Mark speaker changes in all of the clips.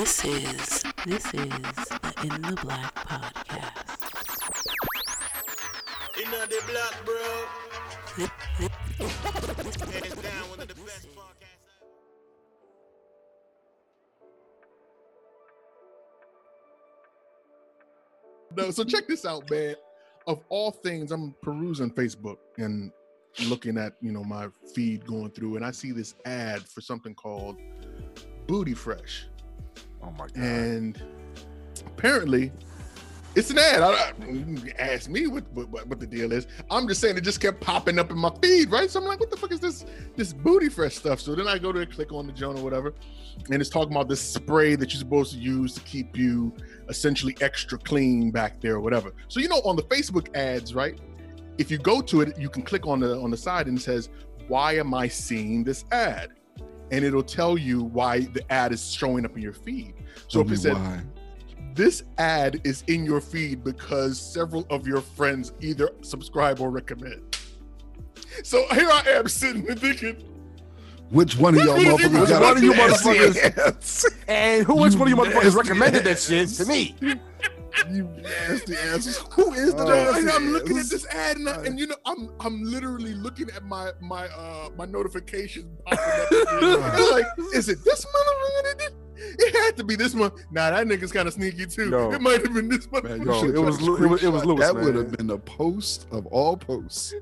Speaker 1: This is this is the In the Black podcast.
Speaker 2: In the black, bro. Hands down, one of the best podcasts.
Speaker 3: No, so check this out, man. Of all things, I'm perusing Facebook and looking at you know my feed going through, and I see this ad for something called Booty Fresh,
Speaker 4: Oh my god.
Speaker 3: and apparently it's an ad. I, I, ask me what, what what the deal is. I'm just saying it just kept popping up in my feed, right? So I'm like, what the fuck is this this Booty Fresh stuff? So then I go to click on the joint or whatever, and it's talking about this spray that you're supposed to use to keep you essentially extra clean back there or whatever. So you know on the Facebook ads, right? If you go to it, you can click on the on the side and it says, "Why am I seeing this ad?" And it'll tell you why the ad is showing up in your feed. So
Speaker 5: Tell
Speaker 3: if it said,
Speaker 5: why.
Speaker 3: this ad is in your feed because several of your friends either subscribe or recommend. So here I am sitting and thinking,
Speaker 5: Which one of y'all
Speaker 3: Which one you-
Speaker 5: motherfuckers
Speaker 3: which
Speaker 5: got
Speaker 4: one of you motherfuckers- And who which one of you motherfuckers recommended that shit to me?
Speaker 5: you nasty asses. Who is the
Speaker 4: Oh.
Speaker 5: nasty
Speaker 3: and I'm looking at this ad, and, I- and you know, I'm I'm literally looking at my my uh my notifications popping up. Like, is it this motherfucker that did? It had to be this one. Nah, that nigga's kind of sneaky too.
Speaker 4: Yo.
Speaker 3: It might have been this
Speaker 5: Man,
Speaker 4: Yo, it was
Speaker 5: try
Speaker 4: it was- it was. Lewis,
Speaker 5: That would have been the post of all posts.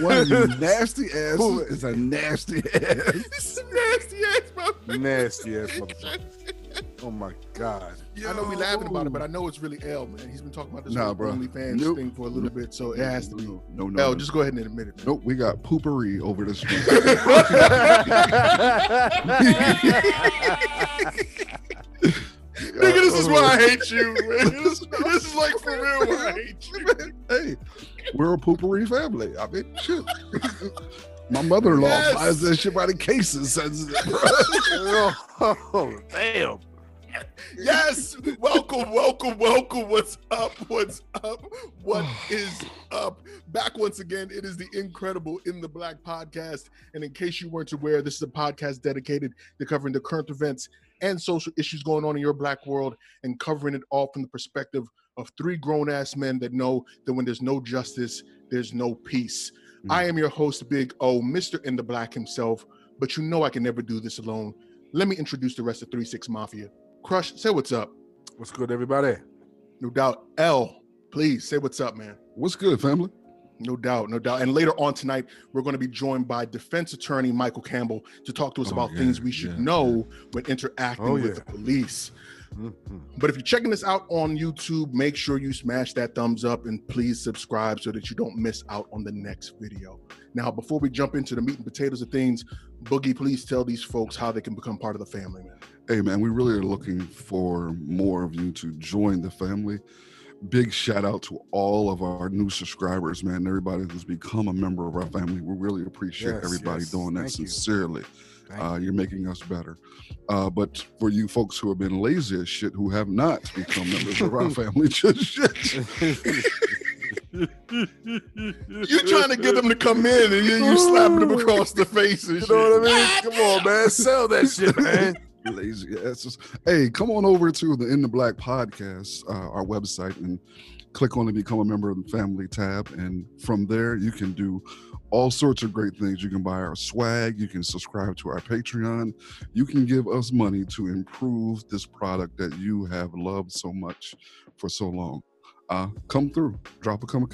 Speaker 5: one of you nasty asses
Speaker 4: Who-
Speaker 5: is a nasty ass.
Speaker 3: This is nasty ass motherfucker.
Speaker 4: Nasty ass motherfucker. Oh my god.
Speaker 3: I know we laughing about it, but I know it's really L, man. He's been talking about this
Speaker 5: Nah,
Speaker 3: whole
Speaker 5: bro.
Speaker 3: OnlyFans
Speaker 5: Nope.
Speaker 3: thing for a little bit, so it has to be.
Speaker 5: No, no, no.
Speaker 3: L,
Speaker 5: no.
Speaker 3: just go ahead and admit it. Man.
Speaker 5: Nope, we got Poo-Pourri over the street.
Speaker 3: Nigga, this is why I hate you, man. This, this is like for real why I hate you.
Speaker 5: hey, we're a Poo-Pourri family. I mean, shit. My mother-in-law
Speaker 3: Yes.
Speaker 5: buys that shit by the cases. Sends it, bro.
Speaker 4: oh, damn.
Speaker 3: Yes, welcome, welcome, welcome. What's up? What's up? What is up? Back once again, it is the incredible In the Black podcast. And in case you weren't aware, this is a podcast dedicated to covering the current events and social issues going on in your black world and covering it all from the perspective of three grown ass men that know that when there's no justice, there's no peace.
Speaker 5: Mm.
Speaker 3: I am your host, Big O, Mr. In the Black himself, but you know I can never do this alone. Let me introduce the rest of 3 6 Mafia. Crush, say what's up.
Speaker 4: What's good, everybody?
Speaker 3: No doubt. L, please say what's up, man.
Speaker 5: What's good, family?
Speaker 3: No doubt, no doubt. And later on tonight, we're going to be joined by defense attorney Michael Campbell to talk to us
Speaker 5: Oh,
Speaker 3: about
Speaker 5: yeah,
Speaker 3: things we should
Speaker 5: yeah,
Speaker 3: know when interacting
Speaker 4: Oh,
Speaker 3: with
Speaker 4: yeah.
Speaker 3: the police.
Speaker 4: Mhm.
Speaker 3: But if you're checking this out on YouTube, make sure you smash that thumbs up and please subscribe so that you don't miss out on the next video. Now, before we jump into the meat and potatoes of things, Boogie, please tell these folks how they can become part of the family, man.
Speaker 5: Hey, man, we really are looking for more of you to join the family. Big shout out to all of our new subscribers, man. Everybody who's become a member of our family. We really appreciate
Speaker 4: Yes,
Speaker 5: everybody
Speaker 4: yes.
Speaker 5: doing that
Speaker 4: Thank
Speaker 5: sincerely.
Speaker 4: Thank
Speaker 5: Uh, you're making us better. Uh, but for you folks who have been lazy as shit, who have not become members of our family just yet,
Speaker 3: You're trying to get them to come in and then you slapping them across the face and
Speaker 4: You
Speaker 3: shit.
Speaker 4: know what I mean? Come on, man. Sell that shit, man.
Speaker 5: lazy asses. Hey, come on over to the In the Black podcast, uh, our website, and click on the Become a Member of the Family tab. And from there, you can do all sorts of great things. You can buy our swag, you can subscribe to our Patreon, you can give us money to improve this product that you have loved so much for so long. Uh, come through, drop a come,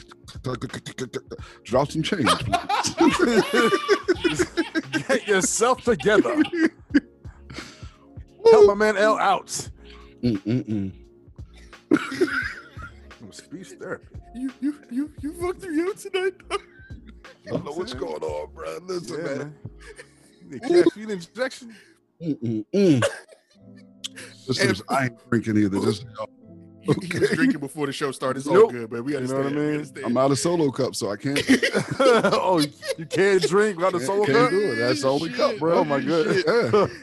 Speaker 5: drop some change.
Speaker 4: Get yourself together. Help my man L out.
Speaker 5: Mm-mm-mm.
Speaker 4: Speech therapy.
Speaker 3: You you you you fucked me out tonight.
Speaker 5: I don't know what's going on, bro. Listen,
Speaker 4: Yeah,
Speaker 5: man.
Speaker 4: man. You need caffeine injection?
Speaker 5: Mm-mm-mm. Listen, I ain't drinking either. Just,
Speaker 3: He, he was drinking before the show started. It's all good, man. We
Speaker 4: know
Speaker 3: understand.
Speaker 4: what I mean?
Speaker 3: Understand.
Speaker 5: I'm out of solo cup, so I can't.
Speaker 4: oh, you can't drink without a
Speaker 5: Can't-
Speaker 4: solo
Speaker 5: can't
Speaker 4: cup?
Speaker 5: do it. That's the only cup, bro.
Speaker 4: Oh my goodness.
Speaker 5: Yeah.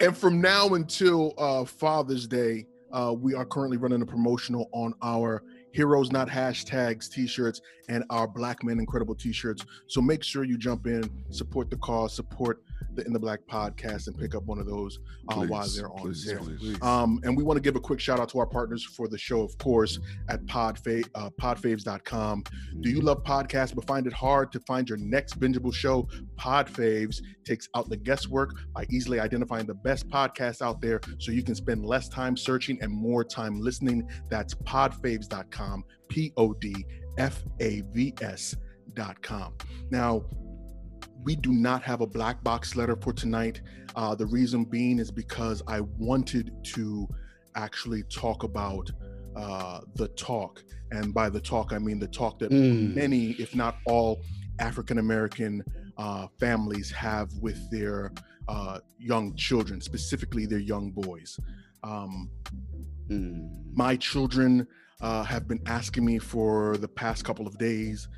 Speaker 3: And from now until uh, Father's Day, uh, we are currently running a promotional on our Heroes Not Hashtags t-shirts and our Black Men Incredible t-shirts. So make sure you jump in, support the cause, support the In the Black podcast and pick up one of those uh, while they're on
Speaker 5: please,
Speaker 3: sale.
Speaker 5: please.
Speaker 3: Um, and we want to give a quick shout out to our partners for the show, of course, at podfa- uh, podfaves.com. Do you love podcasts but find it hard to find your next bingeable show? Podfaves takes out the guesswork by easily identifying the best podcasts out there so you can spend less time searching and more time listening. That's podfaves.com, P O D F A V S.com. Now, we do not have a black box letter for tonight. Uh, the reason being is because I wanted to actually talk about uh, the talk. And by the talk, I mean the talk that
Speaker 5: Mm.
Speaker 3: many, if not all, African American uh, families have with their uh, young children, specifically their young boys. Um,
Speaker 5: Mm.
Speaker 3: my children uh, have been asking me for the past couple of days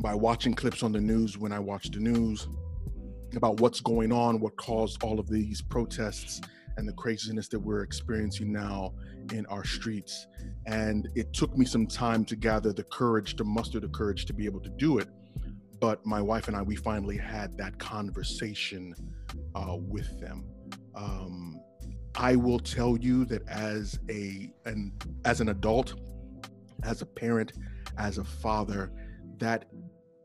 Speaker 3: by watching clips on the news when I watch the news about what's going on, what caused all of these protests and the craziness that we're experiencing now in our streets. And it took me some time to gather the courage, to muster the courage to be able to do it. But my wife and I, we finally had that conversation uh, with them. Um, I will tell you that as a an as an adult, as a parent, as a father, that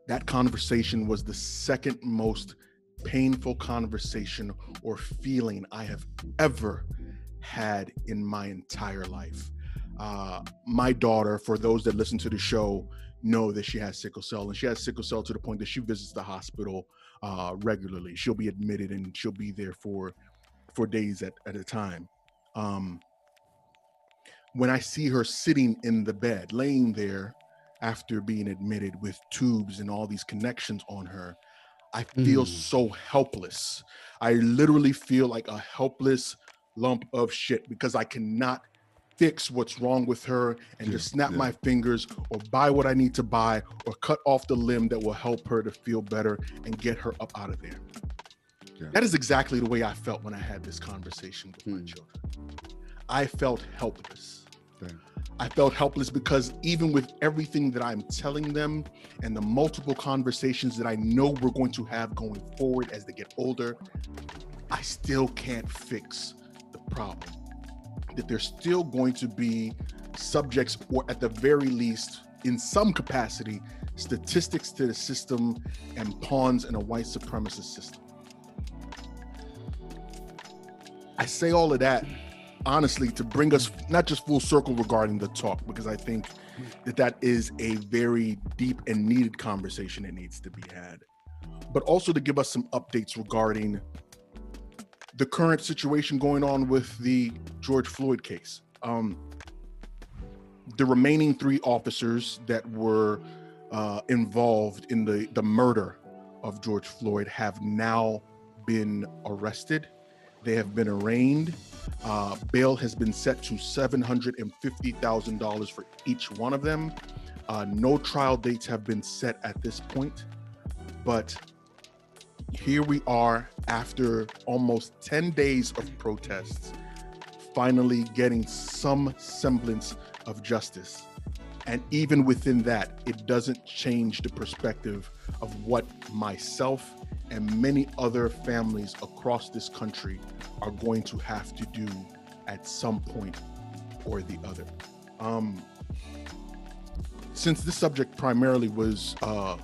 Speaker 3: that conversation was the second most painful conversation or feeling I have ever had in my entire life. Uh, my daughter, for those that listen to the show, know that she has sickle cell, and she has sickle cell to the point that she visits the hospital uh, regularly. She'll be admitted, and she'll be there for for days at, at a time. Um, when I see her sitting in the bed, laying there after being admitted with tubes and all these connections on her, I feel
Speaker 5: Mm.
Speaker 3: so helpless. I literally feel like a helpless lump of shit because I cannot fix what's wrong with her and just snap
Speaker 5: yeah.
Speaker 3: my fingers or buy what I need to buy or cut off the limb that will help her to feel better and get her up out of there.
Speaker 5: Yeah.
Speaker 3: That is exactly the way I felt when I had this conversation with my
Speaker 5: Hmm.
Speaker 3: children. I felt helpless. I felt helpless because even with everything that I'm telling them and the multiple conversations that I know we're going to have going forward as they get older, I still can't fix the problem. That there's still going to be subjects, or at the very least, in some capacity, statistics to the system and pawns in a white supremacist system. I say all of that honestly to bring us not just full circle regarding the talk because i think that that is a very deep and needed conversation that needs to be had but also to give us some updates regarding the current situation going on with the george floyd case. Um, the remaining three officers that were uh, involved in the the murder of george floyd have now been arrested they have been arraigned uh, bail has been set to $750,000 for each one of them. Uh, no trial dates have been set at this point, but here we are after almost 10 days of protests, finally getting some semblance of justice. And even within that, it doesn't change the perspective of what myself and many other families across this country are going to have to do at some point or the other. Um, since this subject primarily was uh,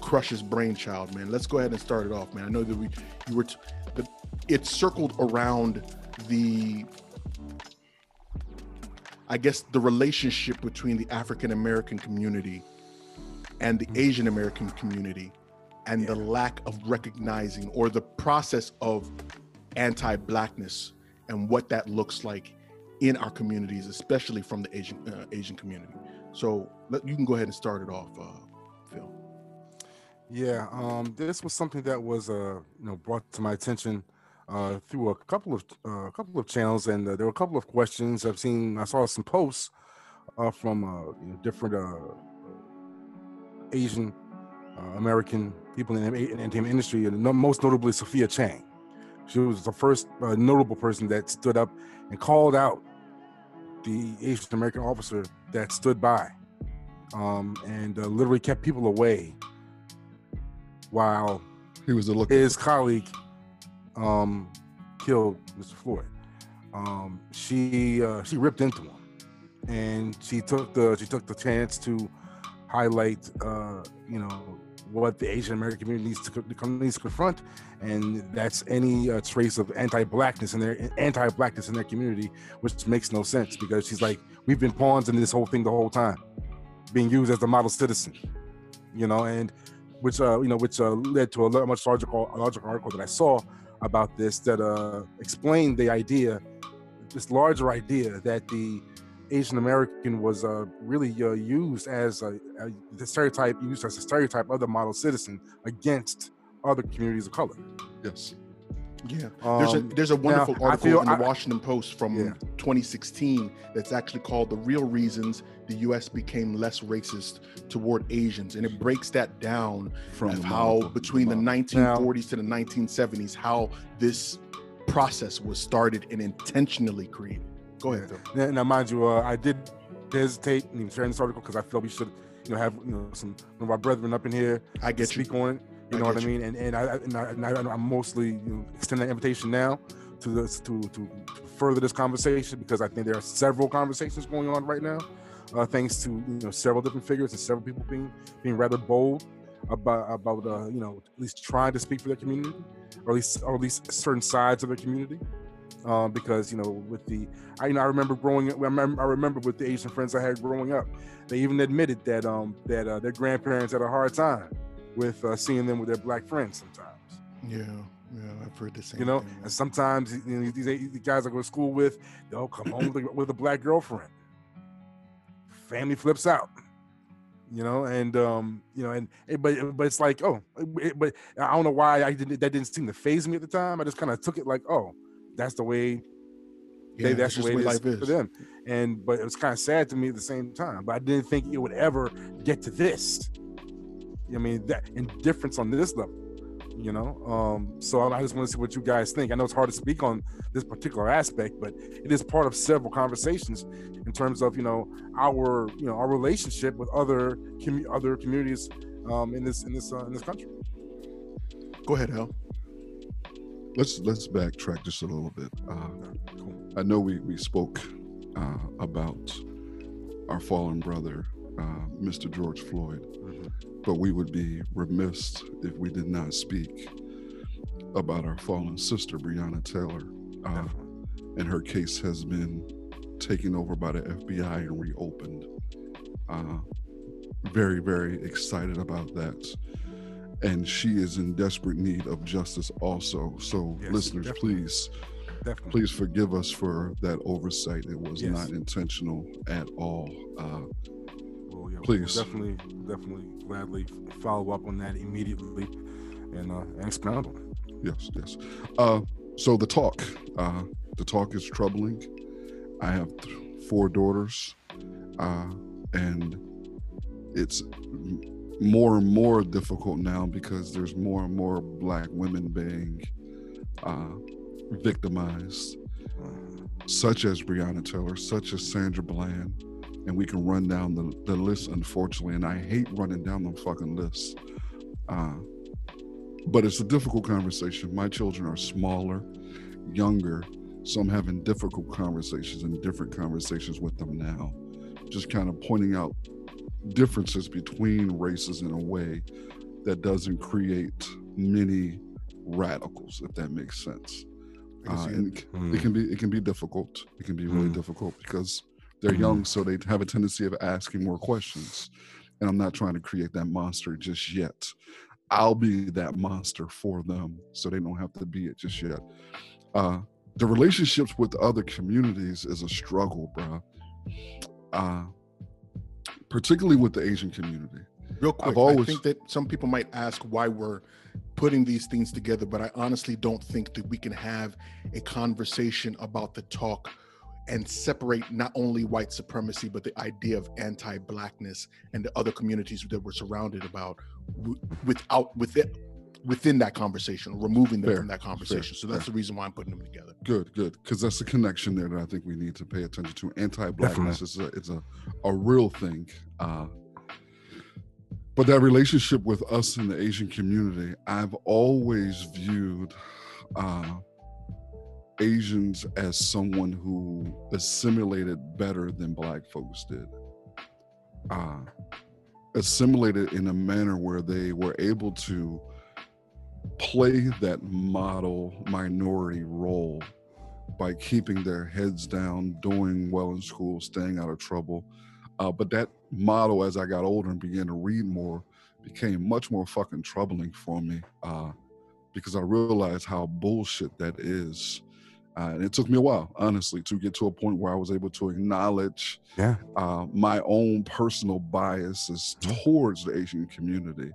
Speaker 3: Crush's brainchild, man, let's go ahead and start it off, man. I know that we you were t- the, it circled around the I guess the relationship between the African American community and the Asian American community and the lack of recognizing or the process of anti-blackness and what that looks like in our communities, especially from the Asian uh, Asian community. So let, you can go ahead and start it off, uh, Phil.
Speaker 4: Yeah, um, this was something that was, uh, you know, brought to my attention uh, through a couple of uh, a couple of channels, and uh, there were a couple of questions. I've seen, I saw some posts uh, from uh, you know, different uh, Asian uh, American people in the entertainment industry, and most notably Sophia Chang. She was the first uh, notable person that stood up and called out the Asian American officer that stood by um, and uh, literally kept people away while
Speaker 5: He was look.
Speaker 4: his colleague um, killed Mr. Floyd. Um, she uh, she ripped into him, and she took the she took the chance to highlight uh, you know what the Asian American community needs to, needs to confront, and that's any uh, trace of anti-blackness in their anti-blackness in their community, which makes no sense because she's like we've been pawns in this whole thing the whole time, being used as the model citizen, you know, and which uh, you know which uh, led to a much larger larger article that I saw about this that uh, explained the idea, this larger idea that the Asian American was uh, really uh, used as a, a the stereotype used as a stereotype of the model citizen against other communities of color.
Speaker 5: yes.
Speaker 3: Yeah, there's a
Speaker 4: Um,
Speaker 3: there's a wonderful
Speaker 4: I
Speaker 3: article in the
Speaker 4: I-
Speaker 3: Washington Post from
Speaker 4: Yeah.
Speaker 3: 2016 that's actually called "The Real Reasons the U.S. Became Less Racist Toward Asians," and it breaks that down
Speaker 5: From
Speaker 3: of how
Speaker 5: model-
Speaker 3: between the
Speaker 5: model.
Speaker 3: 1940s to the 1970s how this process was started and intentionally created. Go ahead. Phil.
Speaker 4: Now, mind you, uh, I did hesitate in sharing this article because I felt we should, you know, have you know some of our brethren up in here
Speaker 3: I
Speaker 4: to
Speaker 3: get you.
Speaker 4: speak on it. You
Speaker 3: I
Speaker 4: know what I
Speaker 3: you.
Speaker 4: mean? And and I and, I, and I, I'm mostly you know, extending that invitation now to this to, to to further this conversation because I think there are several conversations going on right now, uh, thanks to you know several different figures and several people being being rather bold about about uh, you know at least trying to speak for their community or at least or at least certain sides of their community. Um, because you know, with the, I you know, I remember growing up. I remember, I remember with the Asian friends I had growing up, they even admitted that um that uh, their grandparents had a hard time with uh, seeing them with their black friends sometimes.
Speaker 3: Yeah, yeah, I've heard the same.
Speaker 4: You know,
Speaker 3: thing,
Speaker 4: and sometimes you know, these, these guys I go to school with, they'll come home with, a- with a black girlfriend. Family flips out. You know, and um, you know, and but but it's like, oh, it, but I don't know why I didn't. That didn't seem to phase me at the time. I just kind of took it like, oh, that's the way
Speaker 3: yeah,
Speaker 4: they, that's the way
Speaker 3: what
Speaker 4: it is
Speaker 3: life
Speaker 4: for them. And but it was kind of sad to me at the same time. But I didn't think it would ever get to this. I mean, that indifference on this level. You know, um, so I I just want to see what you guys think. I know it's hard to speak on this particular aspect, but it is part of several conversations in terms of you know our you know our relationship with other commu- other communities um, in this in this uh, in this country.
Speaker 3: Go ahead, Al.
Speaker 5: Let's let's backtrack just a little bit. Uh,
Speaker 4: Cool.
Speaker 5: I know we we spoke uh, about our fallen brother, uh, Mr. George Floyd, but we would be remiss if we did not speak about our fallen sister, Breonna Taylor. Uh, and her case has been taken over by the FBI and reopened. Uh, very, very excited about that. And she is in desperate need of justice also. So,
Speaker 4: Yes,
Speaker 5: listeners,
Speaker 4: definitely.
Speaker 5: please,
Speaker 4: Definitely.
Speaker 5: please forgive us for that oversight. It was
Speaker 4: Yes.
Speaker 5: not intentional at all. Uh,
Speaker 4: Well, yeah, we'll
Speaker 5: Please.
Speaker 4: definitely, definitely, gladly follow up on that immediately and uh, and expound on it.
Speaker 5: yes, yes. Uh, so the talk, uh, the talk is troubling. I have th- four daughters, uh, and it's more and more difficult now because there's more and more black women being uh, victimized, such as Breonna Taylor, such as Sandra Bland, and we can run down the, the list, unfortunately. And I hate running down them fucking lists. Uh, but it's a difficult conversation. My children are smaller, younger, so I'm having difficult conversations and different conversations with them now. Just kind of pointing out differences between races in a way that doesn't create many radicals, if that makes sense. Uh, and
Speaker 3: it.
Speaker 5: it, it can be it can be difficult. It can be really
Speaker 4: Mm.
Speaker 5: difficult because they're young, so they have a tendency of asking more questions. And I'm not trying to create that monster just yet. I'll be that monster for them, so they don't have to be it just yet. Uh, the relationships with other communities is a struggle, bro. Uh, particularly with the Asian community.
Speaker 3: Real quick, I
Speaker 5: always-
Speaker 3: think that some people might ask why we're putting these things together, but I honestly don't think that we can have a conversation about the talk and separate not only white supremacy, but the idea of anti-blackness and the other communities that we're surrounded about without with it within that conversation, removing them
Speaker 5: Fair,
Speaker 3: from that conversation. so that's the reason why I'm putting them together.
Speaker 5: Good, good, because that's the connection there that I think we need to pay attention to. Anti-blackness is a it's a, a real thing. Uh, but that relationship with us in the Asian community, I've always viewed uh, Asians as someone who assimilated better than Black folks did. Uh, assimilated in a manner where they were able to play that model minority role by keeping their heads down, doing well in school, staying out of trouble. Uh, but that model, as I got older and began to read more, became much more fucking troubling for me uh, because I realized how bullshit that is. Uh, and it took me a while, honestly, to get to a point where I was able to acknowledge
Speaker 4: Yeah.
Speaker 5: uh, my own personal biases towards the Asian community.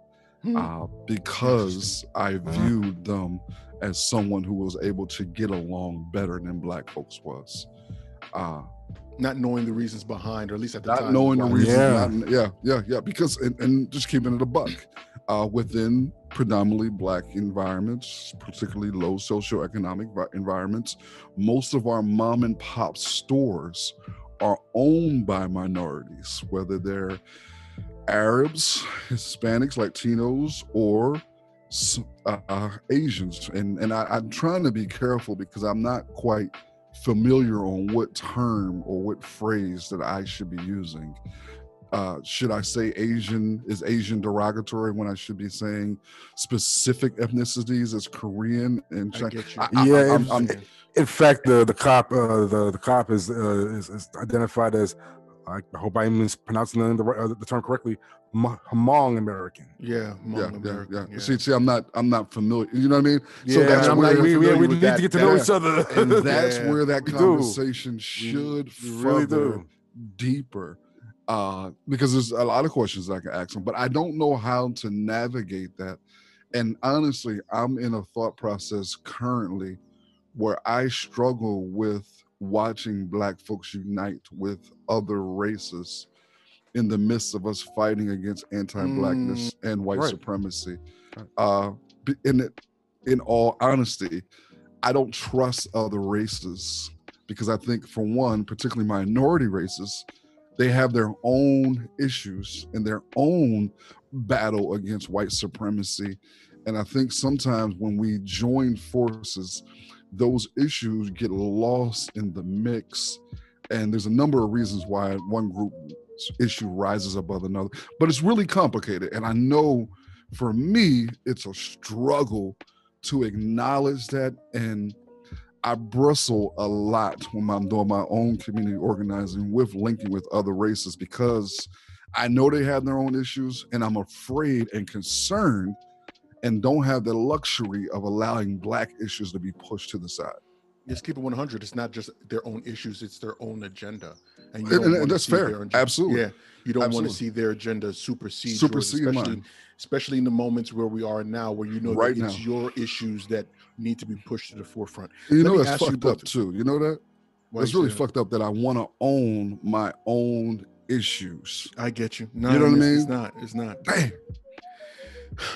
Speaker 5: Uh, because I viewed them as someone who was able to get along better than Black folks was. Uh,
Speaker 3: not knowing the reasons behind, or at least at the
Speaker 5: not
Speaker 3: time.
Speaker 5: knowing the reasons.
Speaker 4: Yeah.
Speaker 5: not- yeah, yeah, yeah. Because and, and just keeping it a buck, uh, within predominantly black environments, particularly low socioeconomic environments, most of our mom and pop stores are owned by minorities, whether they're Arabs, Hispanics, Latinos, or uh, uh, Asians. And and I, I'm trying to be careful because I'm not quite familiar on what term or what phrase that I should be using. Uh, should I say Asian is Asian derogatory when I should be saying specific ethnicities as Korean and
Speaker 3: I
Speaker 5: Chi- I- I-
Speaker 4: Yeah,
Speaker 5: I'm- I'm-
Speaker 4: In fact, the the cop uh, the the cop is, uh, is is identified as I hope I'm mispronouncing the, uh, the term correctly, Hmong Hmong American.
Speaker 3: yeah, Hmong
Speaker 5: yeah, yeah,
Speaker 3: American,
Speaker 5: yeah,
Speaker 3: yeah.
Speaker 5: See, see, I'm not, I'm not familiar. You know what I mean? So
Speaker 4: Yeah,
Speaker 5: that's
Speaker 4: I'm
Speaker 5: where-
Speaker 4: we, we, we need
Speaker 3: that-
Speaker 4: to get to know
Speaker 5: that-
Speaker 4: each other.
Speaker 5: and that's
Speaker 3: Yeah,
Speaker 5: where that
Speaker 4: we do.
Speaker 5: conversation should
Speaker 4: really
Speaker 5: further
Speaker 4: do.
Speaker 5: deeper uh because there's a lot of questions i can ask them but i don't know how to navigate that and honestly i'm in a thought process currently where i struggle with watching black folks unite with other races in the midst of us fighting against anti-blackness and white
Speaker 4: Right.
Speaker 5: supremacy
Speaker 4: Right.
Speaker 5: uh in it in all honesty i don't trust other races because i think for one particularly minority races they have their own issues and their own battle against white supremacy and i think sometimes when we join forces those issues get lost in the mix. And there's a number of reasons why one group issue rises above another but it's really complicated. And i know for me it's a struggle to acknowledge that. And I bristle a lot when I'm doing my own community organizing with linking with other races because I know they have their own issues and I'm afraid and concerned and don't have the luxury of allowing black issues to be pushed to the side.
Speaker 3: Just keep it 100. It's not just their own issues; it's their own agenda, and
Speaker 5: And- and that's fair. Absolutely.
Speaker 3: Yeah, you don't want to see their agenda supersede, yours, especially,
Speaker 5: mine.
Speaker 3: especially in the moments where we are now, where you know
Speaker 5: Right
Speaker 3: that it's your issues that need to be pushed to the forefront.
Speaker 5: And you
Speaker 3: Let
Speaker 5: know that's fucked up too. You know that?
Speaker 3: Why
Speaker 5: It's really fucked up that I want to own my own issues.
Speaker 3: I get you. No,
Speaker 5: You know what I
Speaker 3: mean? It's not. It's not.
Speaker 5: Damn.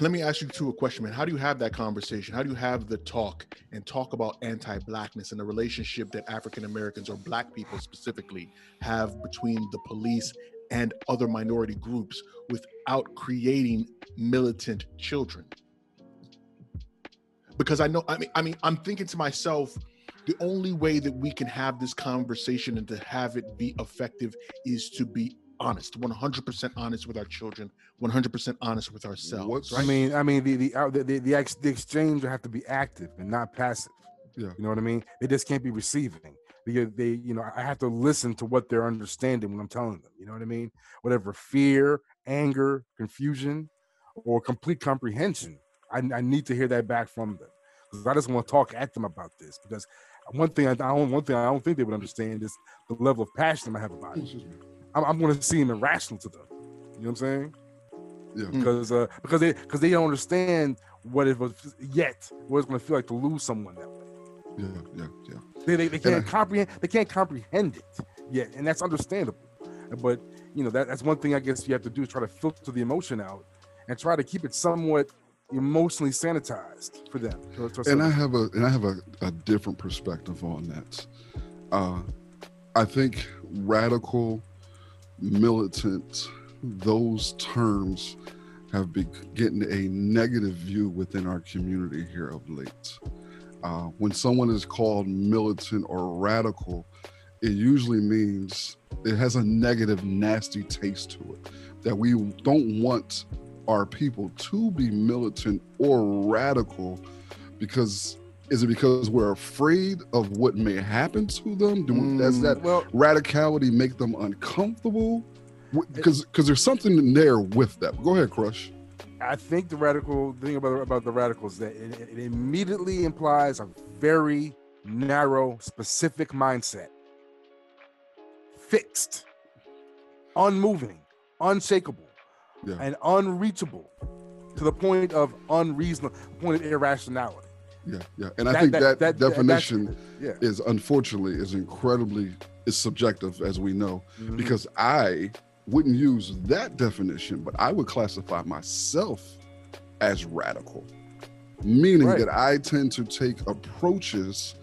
Speaker 3: Let me ask you two a question, man. How do you have that conversation? How do you have the talk and talk about anti-blackness and the relationship that African Americans or Black people specifically have between the police and other minority groups without creating militant children? Because I know, I mean, I mean, I'm thinking to myself, the only way that we can have this conversation and to have it be effective is to be honest, 100% honest with our children, 100% honest with ourselves.
Speaker 5: What's-
Speaker 4: I mean, I mean, the the uh, the the, the, ex, the exchange will have to be active and not passive.
Speaker 5: Yeah.
Speaker 4: You know what I mean? They just can't be receiving. They, they, you know, I have to listen to what they're understanding when I'm telling them. You know what I mean? Whatever fear, anger, confusion, or complete comprehension, I, I need to hear that back from them because I just want to talk at them about this. Because one thing I, I don't, one thing I don't think they would understand is the level of passion I have about it.
Speaker 5: Excuse me.
Speaker 4: I'm, I'm going to seem irrational to them. You know what I'm saying?
Speaker 5: Yeah.
Speaker 4: because uh, because they because they don't understand what it was yet what it's going to feel like to lose someone that way.
Speaker 5: Yeah, yeah, yeah.
Speaker 4: They, they, they can't
Speaker 5: I-
Speaker 4: comprehend they can't comprehend it yet, and that's understandable. But you know that that's one thing I guess you have to do is try to filter the emotion out and try to keep it somewhat emotionally sanitized for them. to- to
Speaker 5: and I have a and I have a, a different perspective on that. Uh, I think radical, militant, those terms have been getting a negative view within our community here of late. Uh, when someone is called militant or radical, it usually means it has a negative, nasty taste to it. That we don't want our people to be militant or radical because is it because we're afraid of what may happen to them? Do we, does that mm,
Speaker 4: Well,
Speaker 5: radicality make them uncomfortable? Because because there's something in there with that. Go ahead, Crush.
Speaker 4: I think the radical thing about about the radicals that it, it immediately implies a very narrow, specific mindset, fixed, unmoving, unshakable,
Speaker 5: Yeah.
Speaker 4: and unreachable, to the point of unreasonable, point of irrationality.
Speaker 5: Yeah, yeah. And I think
Speaker 4: that-
Speaker 5: that,
Speaker 4: that-
Speaker 5: definition
Speaker 4: Yeah,
Speaker 5: is unfortunately is incredibly is subjective as we know
Speaker 4: Mhm.
Speaker 5: because I wouldn't use that definition, but I would classify myself as radical, meaning
Speaker 4: Right.
Speaker 5: that I tend to take approaches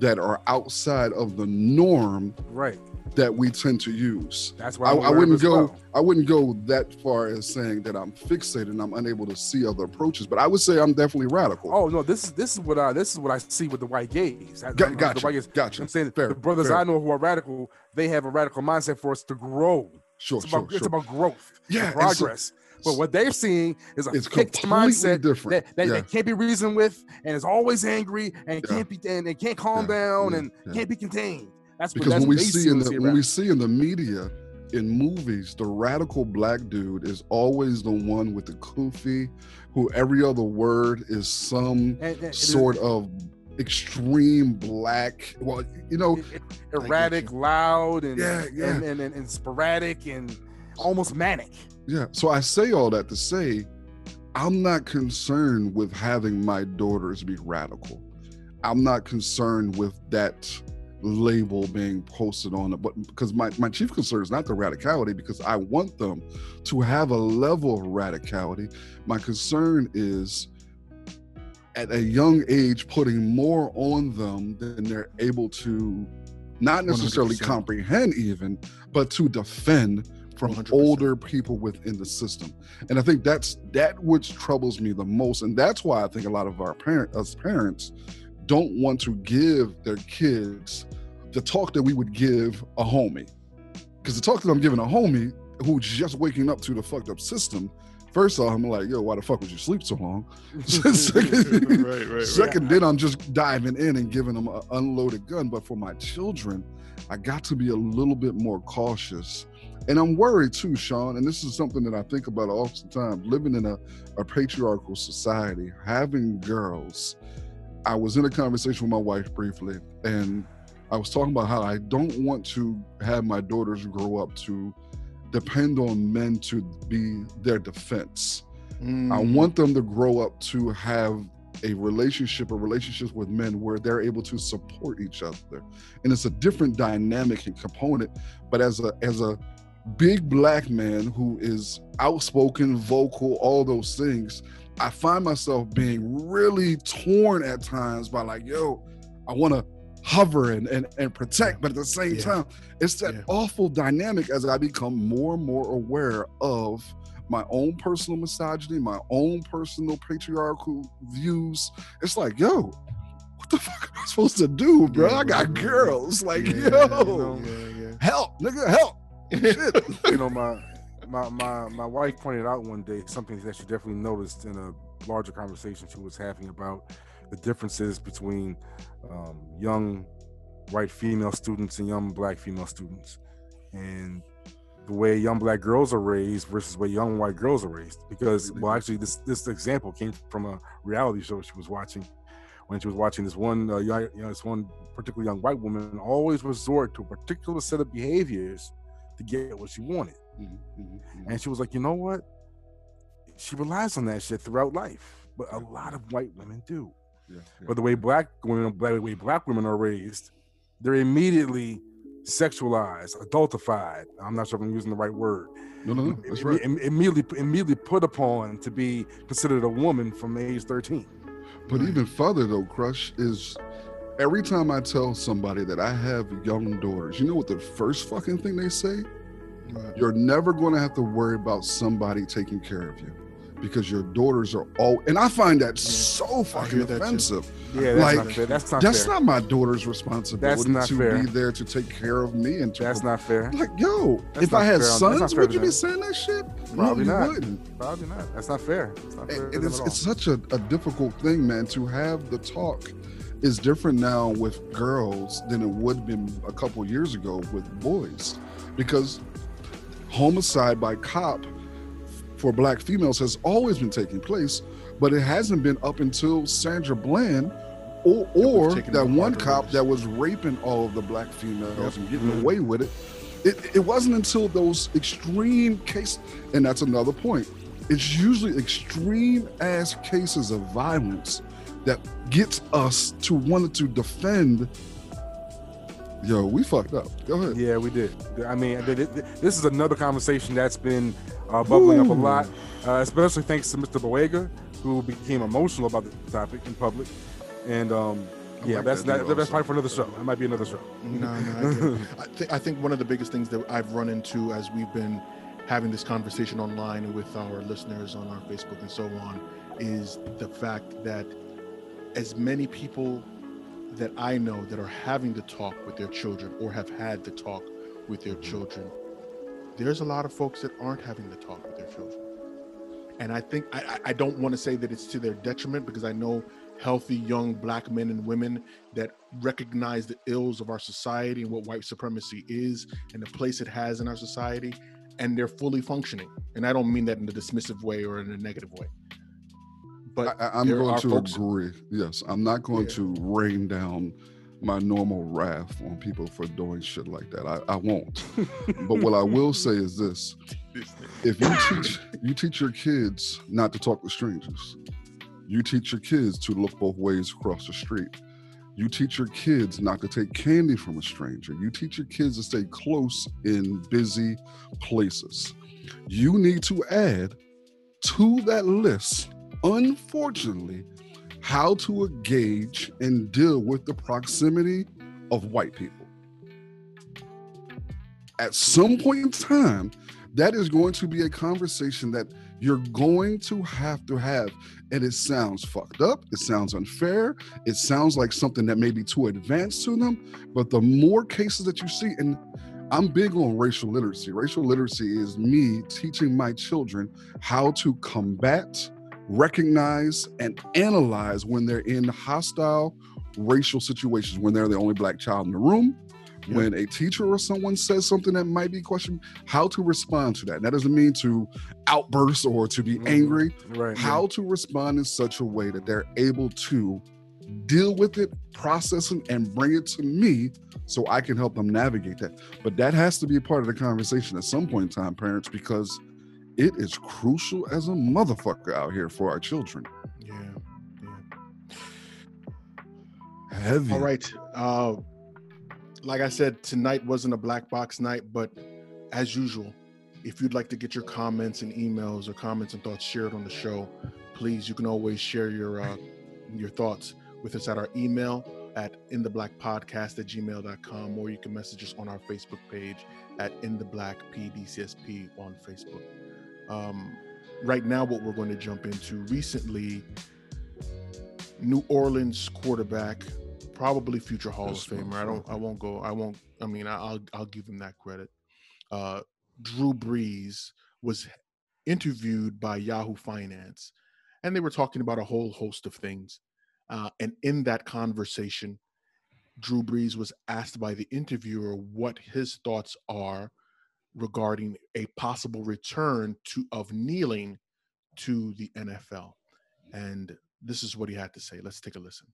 Speaker 5: that are outside of the norm
Speaker 4: right.
Speaker 5: That we tend to use.
Speaker 4: That's why
Speaker 5: I, I wouldn't go.
Speaker 4: well.
Speaker 5: I wouldn't go that far as saying that I'm fixated and I'm unable to see other approaches. But I would say I'm definitely radical.
Speaker 4: Oh no, this is this is what I this is what I see with the white gays. That-
Speaker 5: Got-
Speaker 4: the
Speaker 5: gotcha,
Speaker 4: white gays.
Speaker 5: gotcha.
Speaker 4: I'm saying
Speaker 5: Fair,
Speaker 4: the brothers
Speaker 5: fair.
Speaker 4: I know who are radical, they have a radical mindset for us to grow.
Speaker 5: sure,
Speaker 4: It's
Speaker 5: sure,
Speaker 4: about it's
Speaker 5: sure.
Speaker 4: about growth,
Speaker 5: Yeah,
Speaker 4: and
Speaker 5: and so-
Speaker 4: progress. but what they're seeing is a
Speaker 5: It's
Speaker 4: fixed mindset
Speaker 5: different.
Speaker 4: that, that,
Speaker 5: Yeah.
Speaker 4: that can't be reasoned with, and is always angry, and
Speaker 5: Yeah.
Speaker 4: can't be and it can't calm
Speaker 5: Yeah,
Speaker 4: down, and can't be contained. That's what,
Speaker 5: because
Speaker 4: that's
Speaker 5: when
Speaker 4: what
Speaker 5: we see in the when we see in the media in movies the radical black dude is always the one with the kufi who every other word is some
Speaker 4: And- and it is-
Speaker 5: sort of extreme black well you know
Speaker 4: it- it- erratic, loud, and,
Speaker 5: Yeah, yeah.
Speaker 4: And, and, and and sporadic, and almost manic.
Speaker 5: yeah so i say all that to say i'm not concerned with having my daughters be radical i'm not concerned with that label being posted on it but because my, my chief concern is not the radicality because i want them to have a level of radicality my concern is at a young age putting more on them than they're able to not necessarily
Speaker 3: 100%.
Speaker 5: comprehend even but to defend from
Speaker 3: 100%.
Speaker 5: older people within the system and i think that's that which troubles me the most and that's why i think a lot of our parent us parents don't want to give their kids the talk that we would give a homie. Because the talk that i'm giving a homie who's just waking up to the fucked up system first off i'm like yo why the fuck would you sleep so long? Second,
Speaker 3: right, right,
Speaker 5: second then i'm just diving in and giving them an unloaded gun. But for my children i got to be a little bit more cautious. And i'm worried too sean and this is something that i think about all the time living in a, a patriarchal society having girls i was in a conversation with my wife briefly and i was talking about how i don't want to have my daughters grow up to depend on men to be their defense I
Speaker 3: Mm.
Speaker 5: want them to grow up to have a relationship or relationships with men where they're able to support each other. And it's a different dynamic and component. But as a as a big black man who is outspoken, vocal, all those things, I find myself being really torn at times by like, yo, I want to hover and, and and protect, but at the same
Speaker 3: Yeah.
Speaker 5: time, it's that
Speaker 3: Yeah.
Speaker 5: awful dynamic as I become more and more aware of my own personal misogyny, my own personal patriarchal views. It's like, yo, what the fuck am I supposed to do, bro? I got girls. Like,
Speaker 3: Yeah,
Speaker 5: yo,
Speaker 3: yeah, yeah.
Speaker 5: help, nigga, help. Shit.
Speaker 4: you know, my my my my wife pointed out one day something that she definitely noticed in a larger conversation she was having about the differences between um, young white female students and young black female students, and the way young black girls are raised versus the way young white girls are raised. Because well, actually, this this example came from a reality show she was watching. When she was watching this one, uh, young, you know, this one particular young white woman always resort to a particular set of behaviors to get what she wanted.
Speaker 5: Mhm, mhm, mhm.
Speaker 4: And she was like, you know what? She relies on that shit throughout life. But a lot of white women do.
Speaker 5: Yeah, yeah.
Speaker 4: But the way black women, the way black women are raised, they're immediately sexualized, adultified. I'm not sure if I'm using the right word.
Speaker 5: No, no, no. That's right.
Speaker 4: Immediately, immediately put upon to be considered a woman from age 13.
Speaker 5: But even further though, Crush is every time I tell somebody that I have young daughters, you know what the first fucking thing they say?
Speaker 3: Right.
Speaker 5: You're never going to have to worry about somebody taking care of you because your daughters are all and I find that so fucking
Speaker 3: hear that too.
Speaker 5: offensive.
Speaker 4: Yeah, that's
Speaker 5: Like,
Speaker 4: not fair. That's not
Speaker 5: That's
Speaker 4: fair.
Speaker 5: not my daughter's responsibility to
Speaker 4: fair.
Speaker 5: be there to take care of me and to
Speaker 4: That's not fair.
Speaker 5: like yo.
Speaker 4: That's
Speaker 5: if I had
Speaker 4: fair on- that's not
Speaker 5: sons, would you be saying that shit?
Speaker 4: Probably
Speaker 5: no,
Speaker 4: not.
Speaker 5: wouldn't.
Speaker 4: Probably not. That's not fair. That's not fair. Them
Speaker 5: it's, it's such a, a difficult thing, man, to have the talk is different now with girls than it would have been a couple years ago with boys. Because homicide by cop for black females has always been taking place, but it hasn't been up until Sandra Bland or, or that one cop that was raping all of the black females
Speaker 3: Yep.
Speaker 5: and getting
Speaker 4: Mhm.
Speaker 5: away with it. it. It wasn't until those extreme cases, and that's another point. It's usually extreme ass cases of violence that gets us to want to defend. Yo, we fucked up. Go ahead.
Speaker 4: Yeah, we did. I mean, th- th- th- this is another conversation that's been uh, bubbling up a lot, uh, especially thanks to Mr. Boyega, who became emotional about the topic in public. And um, yeah,
Speaker 5: like
Speaker 4: that's
Speaker 5: that
Speaker 4: that, that's probably for another show. That might be another show.
Speaker 3: No, no, I. I, think I think one of the biggest things that I've run into as we've been having this conversation online with our listeners on our Facebook and so on is the fact that as many people that I know that are having to talk with their children or have had to talk with their mm-hmm. children, there's a lot of folks that aren't having to talk with their children. And I think I, I- I don't want to say that it's to their detriment because I know healthy young black men and women that recognize the ills of our society and what white supremacy is and the place it has in our society and they're fully functioning. And i don't mean that in a dismissive way or in a negative way but
Speaker 5: I, I'm
Speaker 3: there
Speaker 5: going to
Speaker 3: folks-
Speaker 5: agree. Yes, I'm not going
Speaker 3: Yeah.
Speaker 5: to rain down my normal wrath on people for doing shit like that. I, I won't. but what I will say is this: if you teach you teach your kids not to talk to strangers, you teach your kids to look both ways across the street. You teach your kids not to take candy from a stranger. You teach your kids to stay close in busy places. You need to add to that list, unfortunately, how to engage and deal with the proximity of white people. At some point in time, that is going to be a conversation that you're going to have to have. And it sounds fucked up. It sounds unfair. It sounds like something that may be too advanced to them. But the more cases that you see, and I'm big on racial literacy. Racial literacy is me teaching my children how to combat, recognize, and analyze when they're in hostile racial situations, when they're the only black child in the room,
Speaker 3: Yeah.
Speaker 5: when a teacher or someone says something that might be questioned, how to respond to that. And that doesn't mean to outburst or to be
Speaker 4: Mhm.
Speaker 5: angry,
Speaker 4: Right.
Speaker 5: how to respond in such a way that they're able to deal with it, process it, and bring it to me so I can help them navigate that. But that has to be a part of the conversation at some point in time, parents, because it is crucial as a motherfucker out here for our children.
Speaker 3: yeah, yeah.
Speaker 5: Heavy.
Speaker 3: All right. Uh, like I said, tonight wasn't a black box night, but as usual, if you'd like to get your comments and emails or comments and thoughts shared on the show, please, you can always share your uh, your thoughts with us at our email at in the black podcast at gmail.com or you can message us on our facebook page at in the black pdcsp on facebook um, right now what we're going to jump into recently new orleans quarterback probably future hall
Speaker 5: This
Speaker 3: of famer. I don't i won't go i won't i mean i'll i'll give him that credit. Uh drew brees was interviewed by yahoo finance and they were talking about a whole host of things. Uh, and in that conversation drew brees was asked by the interviewer what his thoughts are regarding a possible return to of kneeling to the nfl and this is what he had to say let's take a listen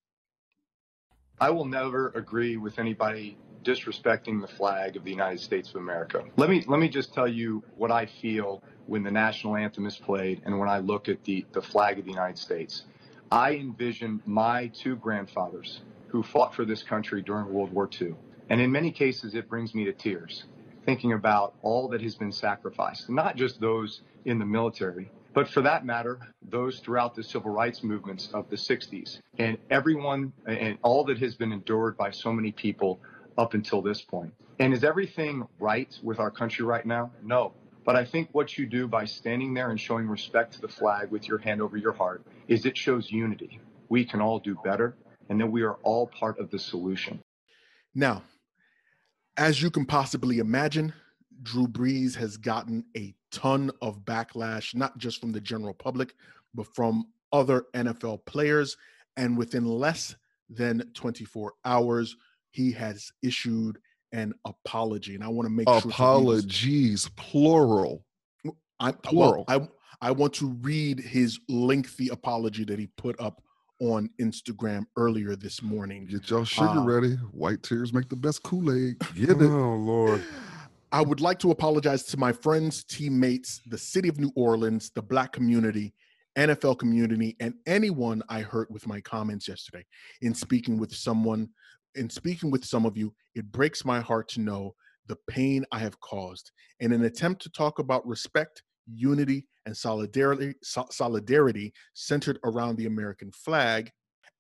Speaker 6: I will never agree with anybody disrespecting the flag of the United States of America. Let me let me just tell you what I feel when the national anthem is played and when I look at the, the flag of the United States. I envision my two grandfathers who fought for this country during World War II. And in many cases it brings me to tears thinking about all that has been sacrificed, not just those in the military, but for that matter, those throughout the civil rights movements of the 60s and everyone and all that has been endured by so many people up until this point. And is everything right with our country right now? No. But I think what you do by standing there and showing respect to the flag with your hand over your heart is it shows unity. We can all do better, and that we are all part of the solution.
Speaker 3: Now, as you can possibly imagine, Drew Brees has gotten a ton of backlash, not just from the general public, but from other NFL players. And within less than 24 hours, he has issued an apology. And I want to make sure to read this-
Speaker 5: Apologies, plural.
Speaker 3: I,
Speaker 5: Plural.
Speaker 3: well, I I want to read his lengthy apology that he put up on Instagram earlier this morning.
Speaker 5: Get y'all sugar
Speaker 3: Uh,
Speaker 5: ready. White tears make the best Kool-Aid. Get it.
Speaker 4: Oh Lord.
Speaker 3: I would like to apologize to my friends, teammates, the city of New Orleans, the black community, NFL community, and anyone I hurt with my comments yesterday. In speaking with someone, in speaking with some of you, it breaks my heart to know the pain I have caused. In an attempt to talk about respect, unity, and solidarity, so- solidarity centered around the American flag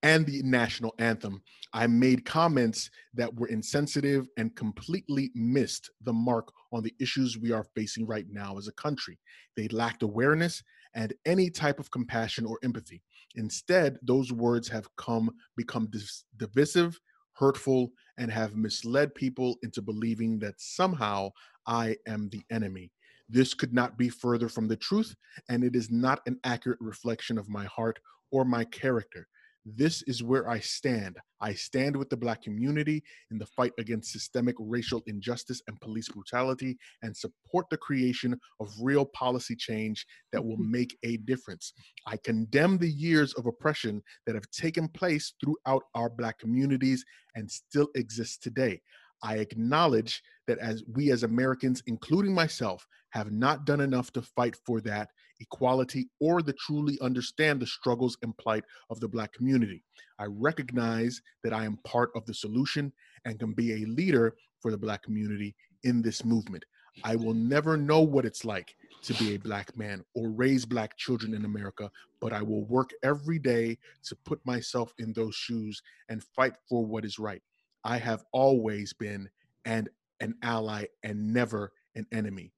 Speaker 3: and the national anthem, I made comments that were insensitive and completely missed the mark on the issues we are facing right now as a country. They lacked awareness and any type of compassion or empathy. Instead, those words have come become dis- divisive, hurtful, and have misled people into believing that somehow I am the enemy. This could not be further from the truth, and it is not an accurate reflection of my heart or my character. This is where I stand. I stand with the Black community in the fight against systemic racial injustice and police brutality and support the creation of real policy change that will mm-hmm. make a difference. I condemn the years of oppression that have taken place throughout our Black communities and still exist today. I acknowledge that as we as Americans, including myself, have not done enough to fight for that equality or to truly understand the struggles and plight of the Black community. I recognize that I am part of the solution and can be a leader for the Black community in this movement. I will never know what it's like to be a Black man or raise Black children in America, but I will work every day to put myself in those shoes and fight for what is right. I have always been and an ally and never an enemy.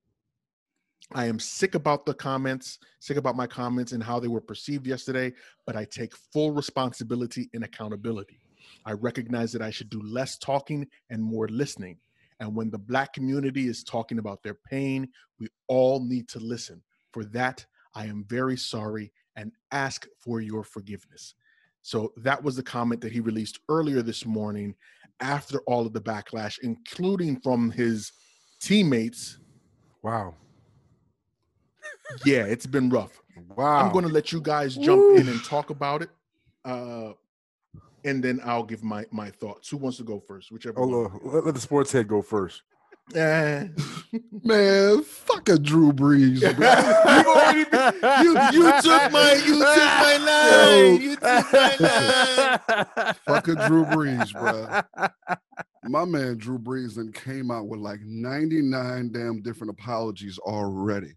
Speaker 3: I am sick about the comments, sick about my comments and how they were perceived yesterday, but I take full responsibility and accountability. I recognize that I should do less talking and more listening. And when the Black community is talking about their pain, we all need to listen. For that, I am very sorry and ask for your forgiveness. So that was the comment that he released earlier this morning after all of the backlash, including from his teammates.
Speaker 4: Wow.
Speaker 3: Yeah, it's been rough.
Speaker 4: Wow.
Speaker 3: I'm going to let you guys jump in and talk about it. Uh, and then I'll give my my thoughts. Who wants to go first? Whichever.
Speaker 4: Oh,
Speaker 3: one.
Speaker 4: look, let, let the sports head go first.
Speaker 3: Eh.
Speaker 5: Man, fuck a Drew Brees.
Speaker 3: already been- you you took my you took my line. You took my line.
Speaker 5: fuck a Drew Brees, bro. My man Drew Brees then came out with like 99 damn different apologies already.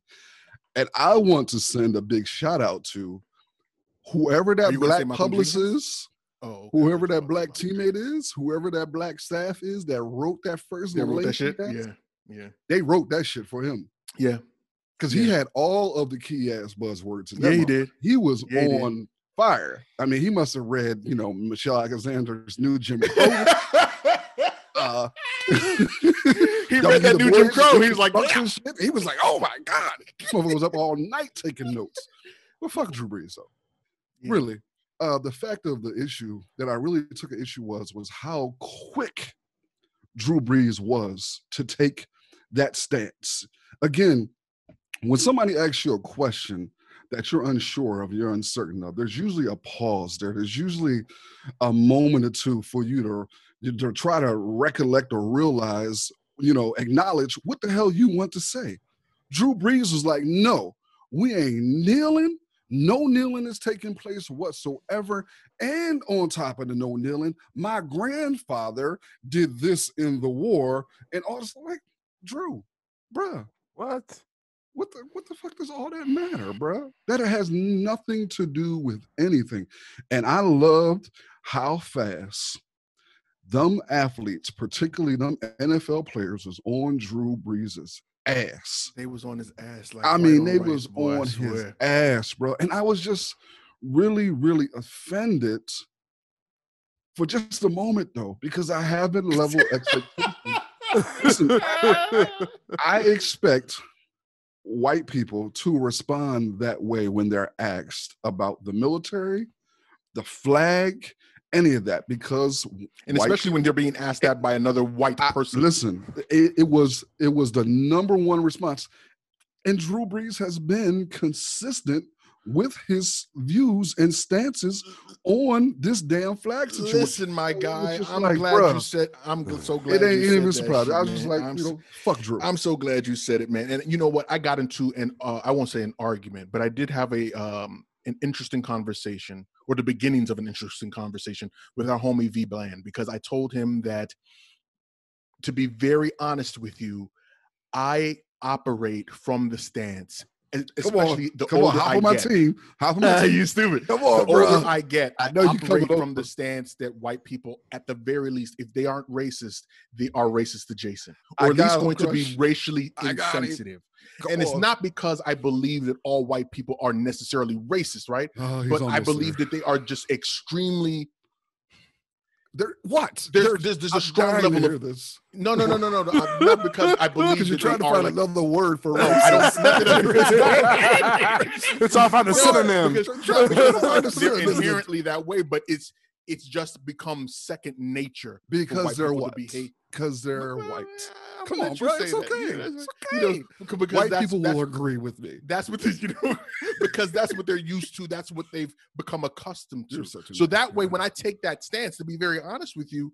Speaker 5: And I want to send a big shout out to whoever that
Speaker 3: you
Speaker 5: black publicist
Speaker 3: Oh, okay.
Speaker 5: whoever that black teammate is, whoever that black staff is that wrote that first
Speaker 3: They wrote that shit.
Speaker 5: he
Speaker 3: Yeah, yeah,
Speaker 5: they wrote that shit for him
Speaker 3: yeah.
Speaker 5: because he had all of the key ass buzzwords. in
Speaker 3: Yeah, he did.
Speaker 5: He was
Speaker 3: Yeah, he
Speaker 5: on fire. I mean, he must have read, you know, Michelle Alexander's new Jim Crow. uh,
Speaker 3: he read that new Jim Crow. He was like,
Speaker 5: he was like, oh my God. This motherfucker was up all night taking notes. Well, fuck Drew Brees, though.
Speaker 3: Yeah.
Speaker 5: Really. Uh, the fact of the issue that I really took an issue was was how quick Drew Brees was to take that stance. Again, when somebody asks you a question that you're unsure of, you're uncertain of, there's usually a pause there. There's usually a moment or two for you to, to try to recollect or realize, you know, acknowledge what the hell you want to say. Drew Brees was like, no, we ain't kneeling. No kneeling is taking place whatsoever. And on top of the no kneeling, my grandfather did this in the war. And all this, like, Drew, bruh,
Speaker 4: What?
Speaker 5: what the what the fuck does all that matter, bruh? That has nothing to do with anything. And I loved how fast them athletes, particularly them NFL players, was on Drew Brees's ass.
Speaker 3: They was on his ass. Like
Speaker 5: I mean, they
Speaker 3: rice,
Speaker 5: was
Speaker 3: boy,
Speaker 5: on his ass, bro. And I was just really, really offended for just a moment, though, because I haven't level expectation. Listen, I expect white people to respond that way when they're asked about the military, the flag, any of that, because
Speaker 3: and especially when they're being asked that by another white
Speaker 5: I-
Speaker 3: person.
Speaker 5: listen, it, it was it was the number one response, and Drew Brees has been consistent with his views and stances on this damn flag situation.
Speaker 3: Listen, my guy, I'm
Speaker 5: like,
Speaker 3: glad you
Speaker 5: bruh.
Speaker 3: said. I'm so glad
Speaker 5: It ain't,
Speaker 3: you
Speaker 5: it
Speaker 3: said
Speaker 5: ain't even
Speaker 3: shit,
Speaker 5: I was just like,
Speaker 3: I'm
Speaker 5: you know, fuck Drew.
Speaker 3: I'm so glad you said it, man. And you know what? I got into an uh, I won't say an argument, but I did have a um an interesting conversation or the beginnings of an interesting conversation with our homie V Bland because I told him that to be very honest with you, I operate from the stance, e-
Speaker 5: Come on,
Speaker 3: especially the
Speaker 5: come on,
Speaker 3: older
Speaker 5: hop
Speaker 3: I
Speaker 5: on my
Speaker 3: get.
Speaker 5: team. Hop on my team.
Speaker 3: you stupid.
Speaker 5: Come
Speaker 3: The
Speaker 5: on,
Speaker 3: older
Speaker 5: bro.
Speaker 3: I get, I,
Speaker 5: I know you
Speaker 3: operate from the stance that white people, at the very least, if they aren't racist, they are racist adjacent,
Speaker 5: I
Speaker 3: or at least going to be racially
Speaker 5: I got him.
Speaker 3: insensitive.
Speaker 5: Come
Speaker 3: and it's not because I believe that all white people are necessarily racist, right?
Speaker 5: Oh,
Speaker 3: But I believe
Speaker 5: there.
Speaker 3: that they are just extremely.
Speaker 5: They're what?
Speaker 3: There's
Speaker 5: They're-
Speaker 3: there's, there's a
Speaker 5: I'm
Speaker 3: strong level of
Speaker 5: this.
Speaker 3: no no no no no, no not because I believe
Speaker 5: Because you're trying to find
Speaker 3: like,
Speaker 5: another word for
Speaker 3: No, I don't-
Speaker 5: racism.
Speaker 3: nothing of-
Speaker 4: it's all about the
Speaker 3: No,
Speaker 4: synonym.
Speaker 5: because I'm trying to find a
Speaker 3: they're inherently that way, but it's it's just become second nature
Speaker 5: because they're white. Because they're
Speaker 3: Well,
Speaker 5: white.
Speaker 3: I'm
Speaker 5: Come on, bro. It's okay.
Speaker 3: Yeah,
Speaker 5: It's
Speaker 3: you know, because
Speaker 5: White people will agree with me.
Speaker 3: That's what they, you know, because that's what they're used to. That's what they've become accustomed to.
Speaker 5: You're such a
Speaker 3: So that way, when I take that stance, to be very honest with you,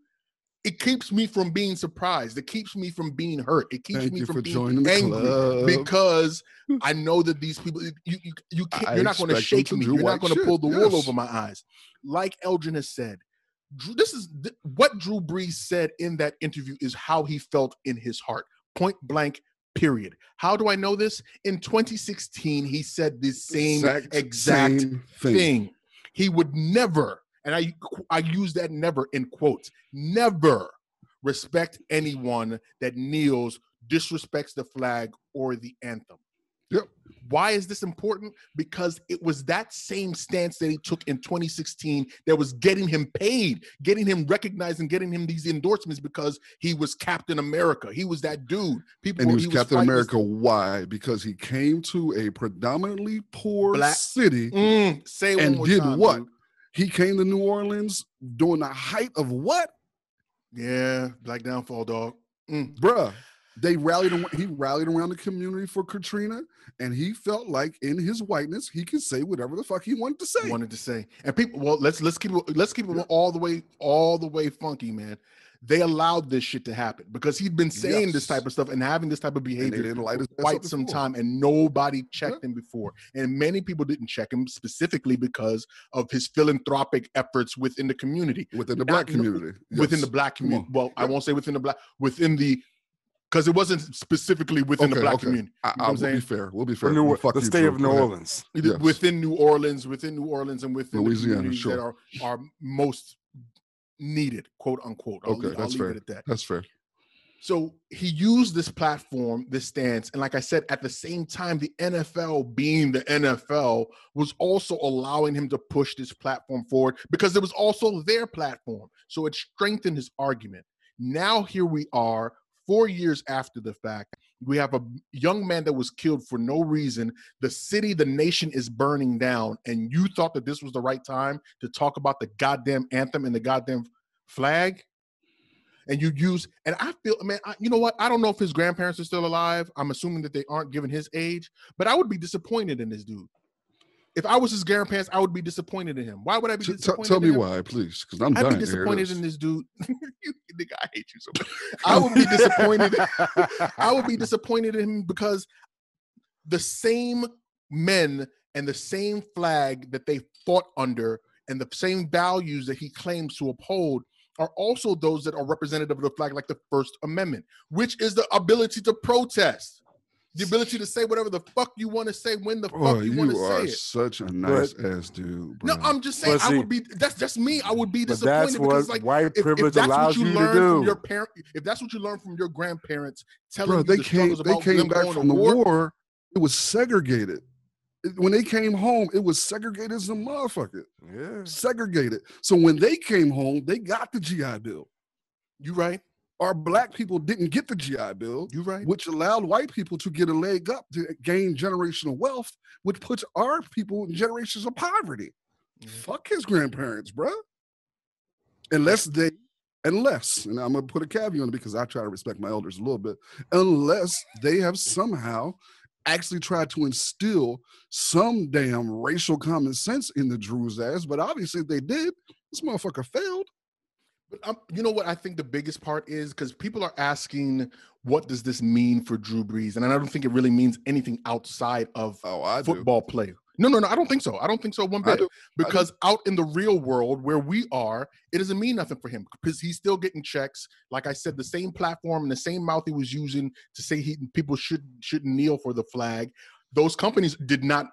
Speaker 3: it keeps me from being surprised. It keeps me from being hurt. It keeps
Speaker 5: Thank
Speaker 3: me from being angry
Speaker 5: club.
Speaker 3: because I know that these people you you, you can't, you're not going to shake me. You're not going to pull the wool over my eyes. Like Elgin has said, this is th- what Drew Brees said in that interview is how he felt in his heart. Point blank. Period. How do I know this? In 2016, he said the same exact,
Speaker 5: same
Speaker 3: thing. He would never, and I I use that never in quotes, never respect anyone that kneels, disrespects the flag or the anthem.
Speaker 5: Yep.
Speaker 3: Why is this important? Because it was that same stance that he took in 2016 that was getting him paid, getting him recognized, and getting him these endorsements because he was Captain America. He was that dude. People
Speaker 5: And he was Captain
Speaker 3: fighting
Speaker 5: America. Why? Because he came to a predominantly poor
Speaker 3: Black-
Speaker 5: city
Speaker 3: Mm, say
Speaker 5: and did
Speaker 3: time,
Speaker 5: what?
Speaker 3: dude.
Speaker 5: He came to New Orleans during the height of what?
Speaker 3: Yeah, Black Downfall, dog. Mm.
Speaker 5: Bruh. They rallied he rallied around the community for Katrina, and he felt like in his whiteness he could say whatever the fuck he wanted to say.
Speaker 3: wanted to say. And people, well, let's let's keep it let's keep it all the way all the way funky, man. They allowed this shit to happen because he'd been saying this type of stuff and having this type of behavior
Speaker 5: didn't light
Speaker 3: for
Speaker 5: ass
Speaker 3: quite some
Speaker 5: before.
Speaker 3: time, and nobody checked him before. And many people didn't check him specifically because of his philanthropic efforts within the community,
Speaker 5: within the
Speaker 3: Not-
Speaker 5: black
Speaker 3: no,
Speaker 5: community.
Speaker 3: within
Speaker 5: Yes.
Speaker 3: the black community. Well, I won't say within the black, within the because it wasn't specifically within the black
Speaker 5: okay.
Speaker 3: community.
Speaker 5: I,
Speaker 3: You know
Speaker 5: I,
Speaker 3: what I'm
Speaker 5: we'll be fair. We'll be fair.
Speaker 4: New,
Speaker 5: Well, fuck
Speaker 4: the state of New Orleans.
Speaker 5: Yes.
Speaker 3: within New Orleans, within New Orleans, and within
Speaker 5: Louisiana,
Speaker 3: the communities that are are most needed, quote unquote. I'll,
Speaker 5: Okay,
Speaker 3: leave, I'll
Speaker 5: that's fair.
Speaker 3: that.
Speaker 5: That's fair.
Speaker 3: So he used this platform, this stance, and like I said, at the same time, the NFL, being the NFL, was also allowing him to push this platform forward because it was also their platform. So it strengthened his argument. Now here we are, four years after the fact. We have a young man that was killed for no reason. The city, the nation is burning down, and you thought that this was the right time to talk about the goddamn anthem and the goddamn flag? And you use and i feel man I, you know what? I don't know if his grandparents are still alive. I'm assuming that they aren't given his age but i would be disappointed in this dude if i was his grandparents i would be disappointed in him. Why would i be
Speaker 5: T- t-
Speaker 3: disappointed
Speaker 5: tell me
Speaker 3: him?
Speaker 5: why, please, because I'm
Speaker 3: i'd
Speaker 5: dying
Speaker 3: be disappointed in this dude. You, nigga, i hate you so much. I would be disappointed. I would be disappointed in him because the same men and the same flag that they fought under and the same values that he claims to uphold are also those that are representative of the flag, like the First Amendment, which is the ability to protest. The ability to say whatever the fuck you want to say when the
Speaker 5: Boy,
Speaker 3: fuck you,
Speaker 5: you,
Speaker 3: want to say it.
Speaker 5: You are such a nice ass dude.
Speaker 3: No. I'm just saying
Speaker 4: But
Speaker 3: I would be. That's just me. I would be
Speaker 4: But
Speaker 3: disappointed
Speaker 4: that's
Speaker 3: because
Speaker 4: what
Speaker 3: like
Speaker 4: white
Speaker 3: if, if
Speaker 4: privilege
Speaker 3: that's what
Speaker 4: allows
Speaker 3: you
Speaker 4: you to
Speaker 3: learned from
Speaker 4: do.
Speaker 3: your parent, if that's what you learned from your grandparents telling
Speaker 5: bro,
Speaker 3: you
Speaker 5: they
Speaker 3: the
Speaker 5: came.
Speaker 3: struggles
Speaker 5: They
Speaker 3: about
Speaker 5: came
Speaker 3: them
Speaker 5: back
Speaker 3: going
Speaker 5: from
Speaker 3: to
Speaker 5: the
Speaker 3: war,
Speaker 5: war. It was segregated. When they came home, it was segregated as a motherfucker.
Speaker 4: Yeah.
Speaker 5: Segregated. So when they came home, they got the GI Bill.
Speaker 3: You right?
Speaker 5: Our black people didn't get the GI Bill,
Speaker 3: You right?
Speaker 5: which allowed white people to get a leg up to gain generational wealth, which puts our people in generations of poverty.
Speaker 3: Mhm.
Speaker 5: Fuck his grandparents, bruh. Unless they, unless, and I'm gonna put a caveat on it because I try to respect my elders a little bit, unless they have somehow actually tried to instill some damn racial common sense in the Drew's ass, but obviously they did. This motherfucker failed.
Speaker 3: But um, you know what I think the biggest part is because people are asking, what does this mean for Drew Brees? And I don't think it really means anything outside of
Speaker 5: Oh, I do.
Speaker 3: football play. No, no, no. I don't think so. I don't think so one bit. Because out in the real world where we are, it doesn't mean nothing for him because he's still getting checks. Like I said, the same platform and the same mouth he was using to say he people should shouldn't kneel for the flag. Those companies did not.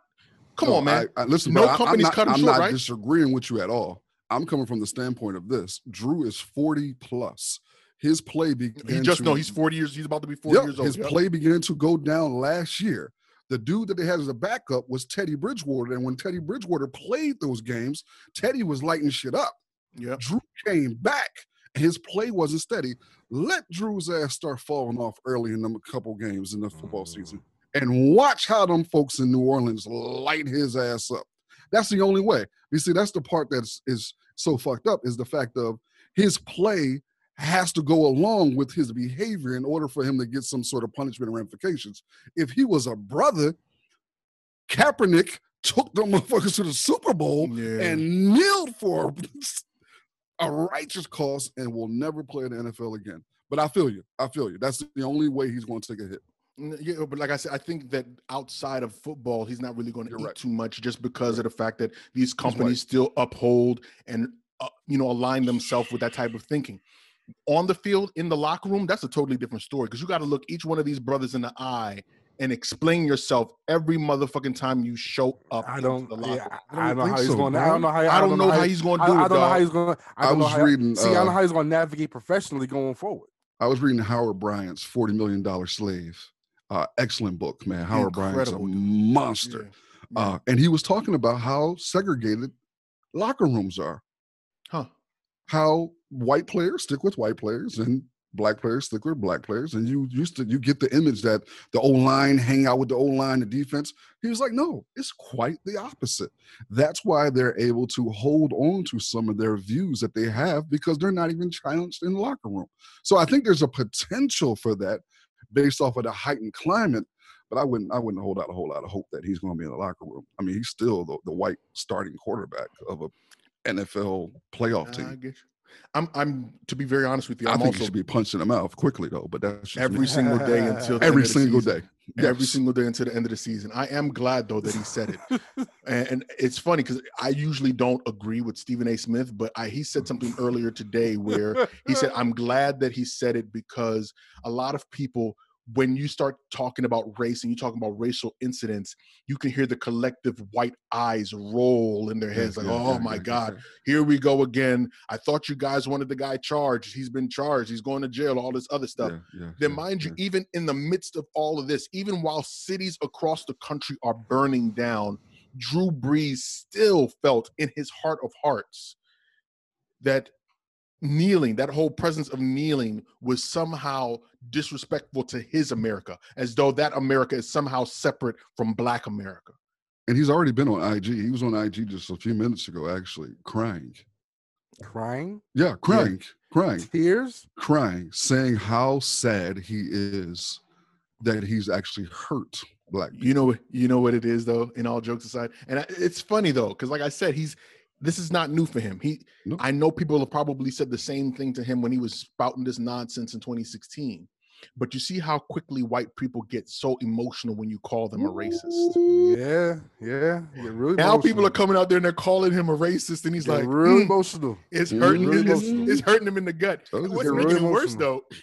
Speaker 3: Come
Speaker 5: No,
Speaker 3: on, man.
Speaker 5: I, I, listen,
Speaker 3: No
Speaker 5: I-
Speaker 3: company's
Speaker 5: I'm not,
Speaker 3: cut him
Speaker 5: I'm
Speaker 3: short,
Speaker 5: not
Speaker 3: right?
Speaker 5: disagreeing with you at all. I'm coming from the standpoint of this. Drew is 40 plus. His play began
Speaker 3: he just
Speaker 5: to,
Speaker 3: know he's 40 years. He's about to be 40
Speaker 5: Yep,
Speaker 3: years old.
Speaker 5: His
Speaker 3: Yep.
Speaker 5: play began to go down last year. The dude that they had as a backup was Teddy Bridgewater. And when Teddy Bridgewater played those games, Teddy was lighting shit up.
Speaker 3: Yeah.
Speaker 5: Drew came back and his play wasn't steady. Let Drew's ass start falling off early in them a couple games in the football season. Mm. And watch how them folks in New Orleans light his ass up. That's the only way. You see, that's the part that's is so fucked up is the fact of his play has to go along with his behavior in order for him to get some sort of punishment and ramifications. If he was a brother, Kaepernick took the motherfuckers to the Super Bowl
Speaker 3: Yeah.
Speaker 5: and kneeled for a righteous cause and will never play in the NFL again. But I feel you. I feel you. That's the only way he's going to take a hit.
Speaker 3: N- Yeah, but like I said, I think that outside of football, he's not really going to eat
Speaker 5: right.
Speaker 3: too much just because of the fact that these companies still uphold and uh, you know align themselves with that type of thinking. On the field, in the locker room, that's a totally different story because you got to look each one of these brothers in the eye and explain yourself every motherfucking time you show up.
Speaker 4: I don't.
Speaker 3: The locker
Speaker 4: Yeah,
Speaker 3: room.
Speaker 4: I don't know
Speaker 5: think
Speaker 4: how he's
Speaker 5: so,
Speaker 4: going. I don't know how.
Speaker 3: I don't know how he's going to do it.
Speaker 4: I don't know how he's going. I,
Speaker 5: I was
Speaker 4: how,
Speaker 5: reading,
Speaker 4: See, I don't know
Speaker 5: uh,
Speaker 4: how he's going to navigate professionally going forward.
Speaker 5: I was reading Howard Bryant's $40 million slave. Uh, excellent book, man. Howard Bryant's a monster.
Speaker 3: Yeah.
Speaker 5: Uh, and he was talking about how segregated locker rooms are.
Speaker 3: Huh.
Speaker 5: How white players stick with white players and black players stick with black players. And you used to you get the image that the O line hang out with the O line, the defense. He was like, no, it's quite the opposite. That's why they're able to hold on to some of their views that they have because they're not even challenged in the locker room. So I think there's a potential for that based off of the heightened climate. But I wouldn't I wouldn't hold out a whole lot of hope that he's going to be in the locker room. I mean, he's still the, the white starting quarterback of a NFL playoff team.
Speaker 3: You. I'm I'm to be very honest with you.
Speaker 5: I
Speaker 3: I'm
Speaker 5: think
Speaker 3: also
Speaker 5: he should be punched in the mouth quickly though. But that's just me.
Speaker 3: every single day until
Speaker 5: every single day.
Speaker 3: every single day until the end of the season. I am glad though that he said it, and, and it's funny because I usually don't agree with Stephen A. Smith, but I, he said something earlier today where he said, "I'm glad that he said it because a lot of people." When you start talking about race and you talking about racial incidents, you can hear the collective white eyes roll in their heads, mm-hmm. like,
Speaker 5: Yeah,
Speaker 3: "Oh my God, here we go again! I thought you guys wanted the guy charged. He's been charged. He's going to jail. All this other stuff." Then mind you, even in the midst of all of this, even while cities across the country are burning down, Drew Brees still felt in his heart of hearts that kneeling, that whole presence of kneeling was somehow disrespectful to his America, as though that America is somehow separate from Black America.
Speaker 5: And he's already been on IG. He was on IG just a few minutes ago, actually, crying.
Speaker 4: Crying,
Speaker 5: Yeah, crying, crying,
Speaker 4: tears.
Speaker 5: crying, saying how sad he is that he's actually hurt black people.
Speaker 3: You know, you know what it is though. In all jokes aside, and I, it's funny though, because like I said, he's this is not new for him. He,
Speaker 5: No.
Speaker 3: I know people have probably said the same thing to him when he was spouting this nonsense in 2016. But you see how quickly white people get so emotional when you call them a racist.
Speaker 4: Yeah, yeah. Really
Speaker 3: Now people are coming out there and they're calling him a racist, and he's
Speaker 4: Get
Speaker 3: like,
Speaker 4: real
Speaker 3: "Mm,
Speaker 4: emotional.
Speaker 3: it's hurting
Speaker 4: really
Speaker 3: him. It's,
Speaker 4: emotional.
Speaker 3: it's hurting him in the gut. What's making
Speaker 4: really
Speaker 3: it worse
Speaker 4: emotional.
Speaker 3: though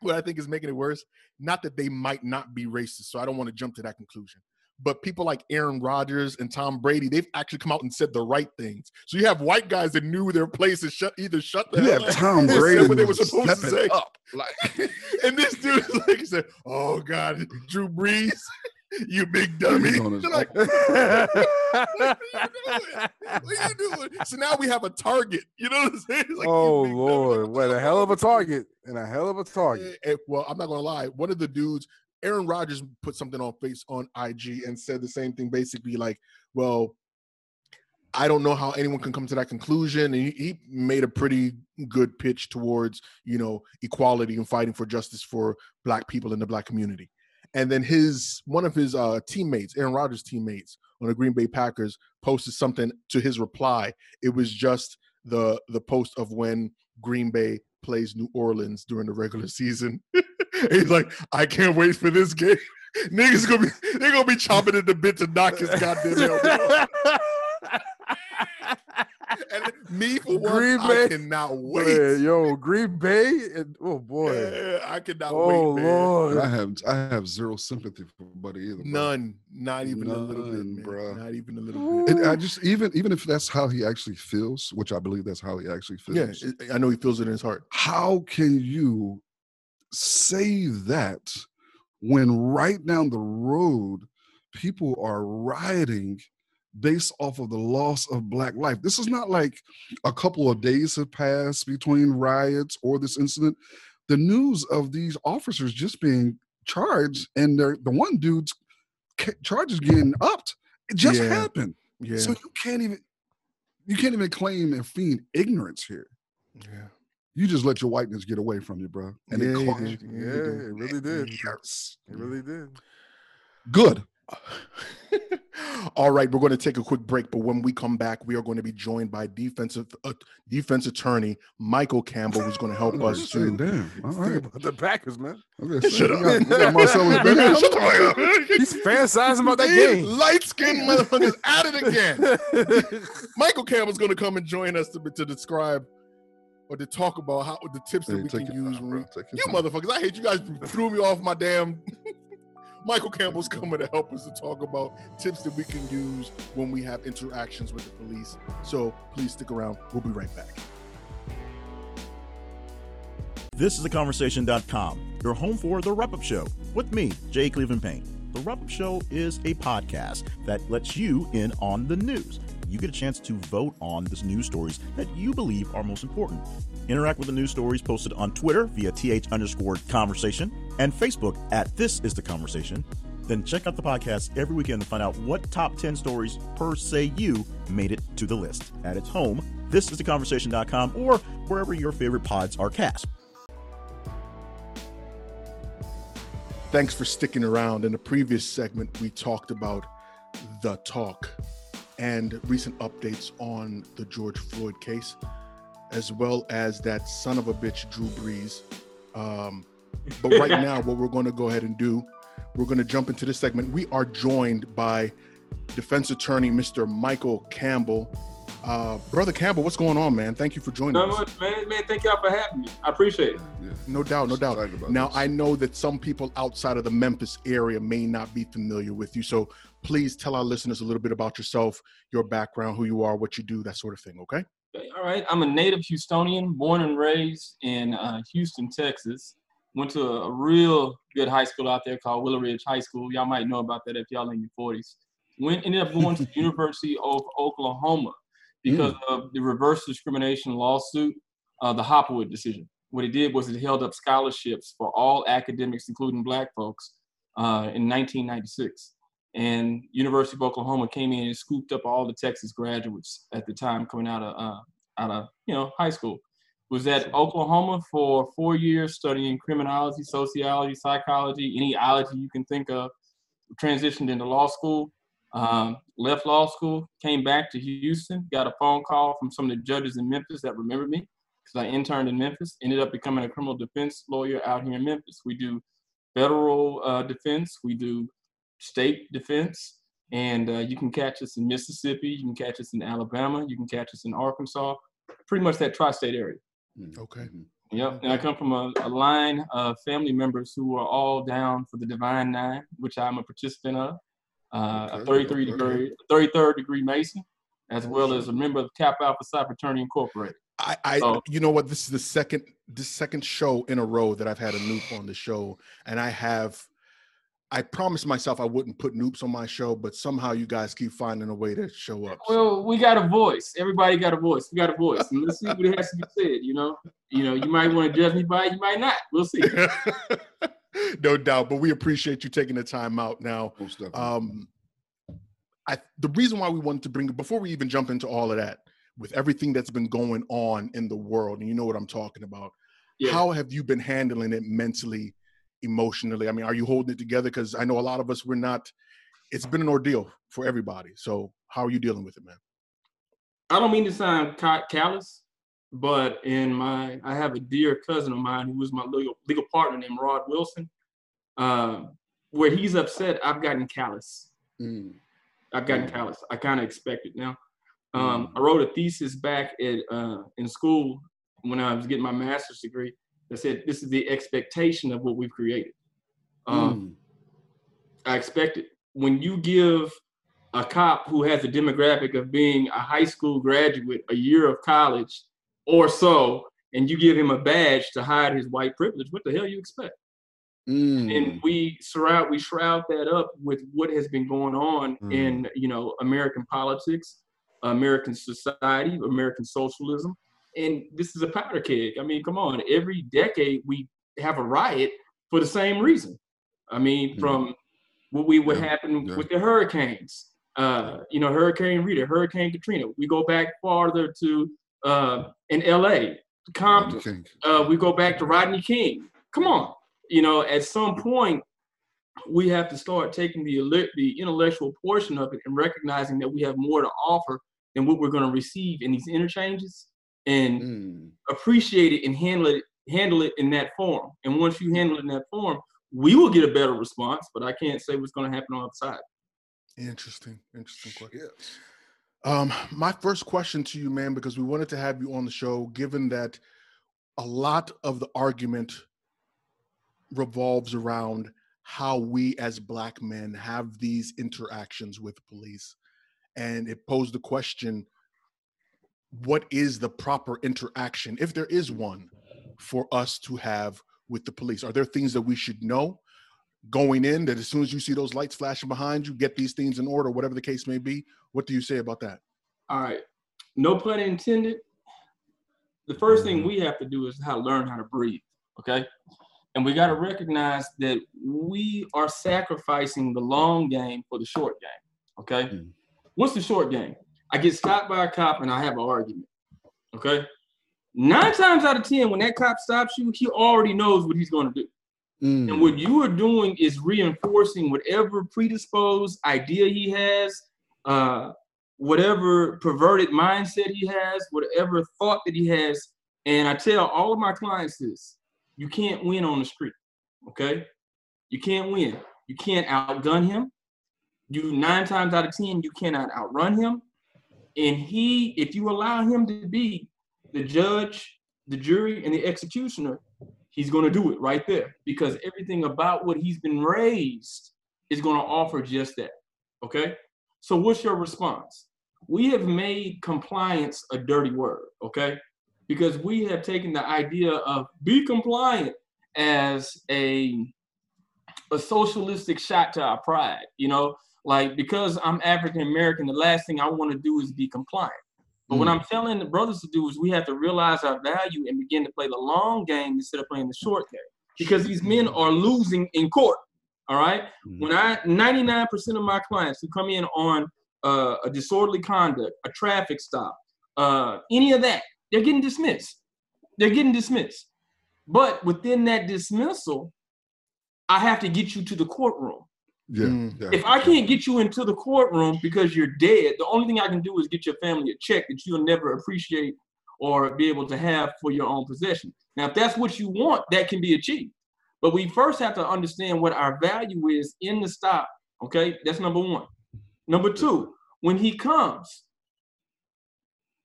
Speaker 3: what I think is making it worse, not that they might not be racist, so I don't want to jump to that conclusion. But people like Aaron Rodgers and Tom Brady, they've actually come out and said the right things. So you have white guys that knew their place and shut either shut the
Speaker 5: You
Speaker 3: hell
Speaker 5: have Tom Brady
Speaker 3: what they were supposed to say.
Speaker 5: up. Like
Speaker 3: and this dude is like, he said, "Oh God, Drew Brees, you big dummy."
Speaker 5: On his
Speaker 3: They're what are you doing? So now we have a target. You know what I'm saying? Like,
Speaker 4: oh
Speaker 3: dummy.
Speaker 4: Lord, what a hell of a target and a hell of a target.
Speaker 3: Eh, eh, well, I'm not gonna lie. One of the dudes, Aaron Rodgers, put something on face on IG and said the same thing, basically like, "Well, I don't know how anyone can come to that conclusion." And he, he made a pretty good pitch towards you know equality and fighting for justice for Black people in the Black community. And then his one of his uh, teammates, Aaron Rodgers' teammates on the Green Bay Packers, posted something to his reply. It was just the the post of when Green Bay plays New Orleans during the regular season. He's like, I can't wait for this game. Niggas gonna be they're gonna be chopping at the bit to knock his goddamn helmet off. And me for one,
Speaker 4: Green
Speaker 3: I
Speaker 4: Bay-
Speaker 3: cannot
Speaker 4: Man,
Speaker 3: wait.
Speaker 4: yo, Green Bay, and, oh boy,
Speaker 3: Yeah, I cannot
Speaker 4: oh
Speaker 3: wait, man.
Speaker 4: Lord,
Speaker 5: I have I have zero sympathy for Buddy either. bro.
Speaker 3: None, not even a little bit,
Speaker 5: None,
Speaker 3: man.
Speaker 5: bruh.
Speaker 3: Not even a little bit.
Speaker 5: And I just even even if that's how he actually feels, which I believe that's how he actually feels.
Speaker 3: it- I know he feels it in his heart.
Speaker 5: how can you say that when right down the road people are rioting based off of the loss of black life. This is not like a couple of days have passed between riots or this incident. The news of these officers just being charged and they're the one dude's charges getting upped. It just
Speaker 3: Yeah.
Speaker 5: happened.
Speaker 3: Yeah,
Speaker 5: so you can't even you can't even claim and feign ignorance here.
Speaker 3: Yeah.
Speaker 5: You just let your whiteness get away from you, bro. And
Speaker 3: Yeah,
Speaker 5: it cost you
Speaker 4: yeah, it really did.
Speaker 5: years.
Speaker 4: It really did.
Speaker 5: Good.
Speaker 3: All right, we're going to take a quick break, but when we come back, we are going to be joined by defensive uh, defense attorney Michael Campbell, who's going to help us to.
Speaker 5: damn. All right.
Speaker 4: about the Packers, man.
Speaker 5: Say,
Speaker 3: Shut
Speaker 5: we
Speaker 3: up.
Speaker 5: got- we got
Speaker 3: Shut up.
Speaker 4: He's fantasizing about that game.
Speaker 3: light-skinned motherfuckers at it again. Michael Campbell's going to come and join us to, to describe or to talk about how the tips that
Speaker 5: Hey,
Speaker 3: we can use
Speaker 5: time,
Speaker 3: when we You
Speaker 5: time.
Speaker 3: motherfuckers, I hate you guys threw me off my damn. Michael Campbell's coming to help us to talk about tips that we can use when we have interactions with the police. So please stick around. We'll be right back.
Speaker 7: This is theconversation.com, your home for The Wrap Up Show with me, Jay Cleveland Payne. The Wrap Up Show is a podcast that lets you in on the news. You get a chance to vote on the news stories that you believe are most important. Interact with the news stories posted on Twitter via th underscore conversation and Facebook at This Is The Conversation. Then check out the podcast every weekend to find out what top 10 stories per se you made it to the list. At its home, this is theconversation.com or wherever your favorite pods are cast.
Speaker 3: Thanks for sticking around. In the previous segment, we talked about the talk and recent updates on the George Floyd case, as well as that son of a bitch, Drew Brees. Um, but right now, what we're going to go ahead and do, we're going to jump into this segment. We are joined by defense attorney Mr. Michael Campbell. Uh, Brother Campbell, what's going on, man? Thank you for joining
Speaker 8: No,
Speaker 3: us.
Speaker 8: man, man, thank y'all for having me. I appreciate it.
Speaker 5: Yeah.
Speaker 3: No doubt, no doubt.
Speaker 5: About
Speaker 3: Now,
Speaker 5: this.
Speaker 3: I know that some people outside of the Memphis area may not be familiar with you. So please tell our listeners a little bit about yourself, your background, who you are, what you do, that sort of thing. Okay.
Speaker 8: All right, I'm a native Houstonian, born and raised in uh, Houston, Texas. Went to a, real good high school out there called Willow Ridge High School. Y'all might know about that if y'all in your 40s. Went ended up going to the University of Oklahoma because of the reverse discrimination lawsuit, uh, the Hopwood decision. What it did was it held up scholarships for all academics, including Black folks, uh, in 1996 and University of Oklahoma came in and scooped up all the Texas graduates at the time coming out of uh, out of you know high school. Was at Oklahoma for four years studying criminology, sociology, psychology, any ology you can think of. Transitioned into law school, um, left law school, came back to Houston, got a phone call from some of the judges in Memphis that remembered me because I interned in Memphis. Ended up becoming a criminal defense lawyer out here in Memphis. We do federal uh, defense, we do state defense, and uh, you can catch us in Mississippi, you can catch us in Alabama, you can catch us in Arkansas, pretty much that tri-state area.
Speaker 5: Mm,
Speaker 3: Okay.
Speaker 5: mhm.
Speaker 8: Yep, and I come from a, a line of family members who are all down for the Divine Nine, which I'm a participant of. Uh, a
Speaker 3: Okay,
Speaker 8: 33
Speaker 3: okay.
Speaker 8: degree, 33rd degree Mason, as well as a member of Kappa Alpha Psi Fraternity Incorporated.
Speaker 3: I, I
Speaker 8: Oh.
Speaker 3: you know what? This is the second the second show in a row that I've had a Nupe on the show, and I have. I promised myself I wouldn't put Nupes on my show, but somehow you guys keep finding a way to show up. so-
Speaker 8: Well, we got a voice. Everybody got a voice. We got a voice. And let's see what it has to be said. You know, you know, you might want to judge me by, it, you might not. We'll see.
Speaker 3: no doubt, but we appreciate you taking the time out now.
Speaker 5: Most.
Speaker 3: Um, I the reason why we wanted to bring before we even jump into all of that, with everything that's been going on in the world, and you know what I'm talking about.
Speaker 8: Yeah.
Speaker 3: How have you been handling it mentally, emotionally? I mean, are you holding it together? Because I know a lot of us we're not. It's been an ordeal for everybody. So how are you dealing with it, man?
Speaker 8: I don't mean to sound callous, but in my, I have a dear cousin of mine who was my legal, legal partner named Rod Wilson. Uh, where he's upset, I've gotten callous.
Speaker 5: Mm.
Speaker 8: I've gotten callous. I kind of expect it now. Um, I wrote a thesis back at uh, in school when I was getting my master's degree that said this is the expectation of what we've created. Um, I expect it. When you give a cop who has a demographic of being a high school graduate, a year of college or so, and you give him a badge to hide his white privilege, what the hell you expect?
Speaker 5: Mm.
Speaker 8: and we surround we shroud that up with what has been going on
Speaker 5: Mm.
Speaker 8: in you know American politics, American society, American socialism, and this is a powder keg. I mean, come on, every decade we have a riot for the same reason. I mean,
Speaker 5: Mm.
Speaker 8: from what we what
Speaker 5: Yeah,
Speaker 8: happened
Speaker 5: yeah.
Speaker 8: with the hurricanes, uh, you know, Hurricane Rita, Hurricane Katrina. We go back farther to uh, in L.A. Compton, uh, we go back to Rodney King. Come on, you know, at some point, we have to start taking the the intellectual portion of it and recognizing that we have more to offer than what we're going to receive in these interchanges, and
Speaker 5: Mm.
Speaker 8: appreciate it and handle it handle it in that form. And once you handle it in that form, we will get a better response. But I can't say what's going to happen on the side.
Speaker 3: Interesting, interesting question.
Speaker 5: Yes.
Speaker 3: Um, my first question to you, man, because we wanted to have you on the show, given that a lot of the argument revolves around how we as black men have these interactions with police. And it posed the question what is the proper interaction, if there is one, for us to have with the police? Are there things that we should know going in that as soon as you see those lights flashing behind you, get these things in order, whatever the case may be? What do you say about that?
Speaker 8: All right, no pun intended. The first thing we have to do is how to learn how to breathe. Okay, and we got to recognize that we are sacrificing the long game for the short game. Okay,
Speaker 5: Mm.
Speaker 8: what's the short game? I get stopped by a cop and I have an argument. Okay, nine times out of ten, when that cop stops you, he already knows what he's going to do.
Speaker 5: Mm.
Speaker 8: And what you are doing is reinforcing whatever predisposed idea he has, uh, whatever perverted mindset he has, whatever thought that he has. And I tell all of my clients this you can't win on the street. Okay? You can't win. You can't outgun him. You nine times out of ten, you cannot outrun him. And he, if you allow him to be the judge, the jury, and the executioner, he's going to do it right there because everything about what he's been raised is going to offer just that. Okay. So, what's your response? We have made compliance a dirty word. Okay. Because we have taken the idea of be compliant as a, a socialistic shot to our pride. You know, like because I'm African American, the last thing I want to do is be compliant. But what I'm telling the brothers to do is we have to realize our value and begin to play the long game instead of playing the short game. Because these men are losing in court. All right. When I 99% of my clients who come in on uh, a disorderly conduct, a traffic stop, uh, any of that, they're getting dismissed. They're getting dismissed. But within that dismissal, I have to get you to the courtroom.
Speaker 5: Yeah.
Speaker 3: Mm.
Speaker 5: yeah.
Speaker 8: If I can't get you into the courtroom because you're dead, the only thing I can do is get your family a check that you'll never appreciate or be able to have for your own possession. Now, if that's what you want, that can be achieved. But we first have to understand what our value is in the stop. Okay, that's number one. Number two, when he comes,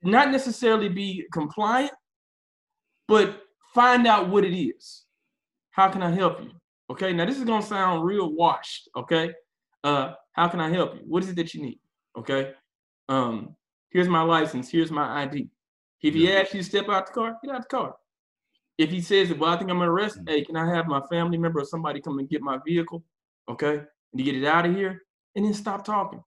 Speaker 8: not necessarily be compliant, but find out what it is. How can I help you? Okay, now this is gonna sound real washed. Okay, uh, how can I help you? What is it that you need? Okay, um, here's my license. Here's my ID. If he asks you to step out the car, get out the car. If he says, "Well, I think I'm gonna arrest," hey, can I have my family member or somebody come and get my vehicle? Okay, and you get it out of here, and then stop talking.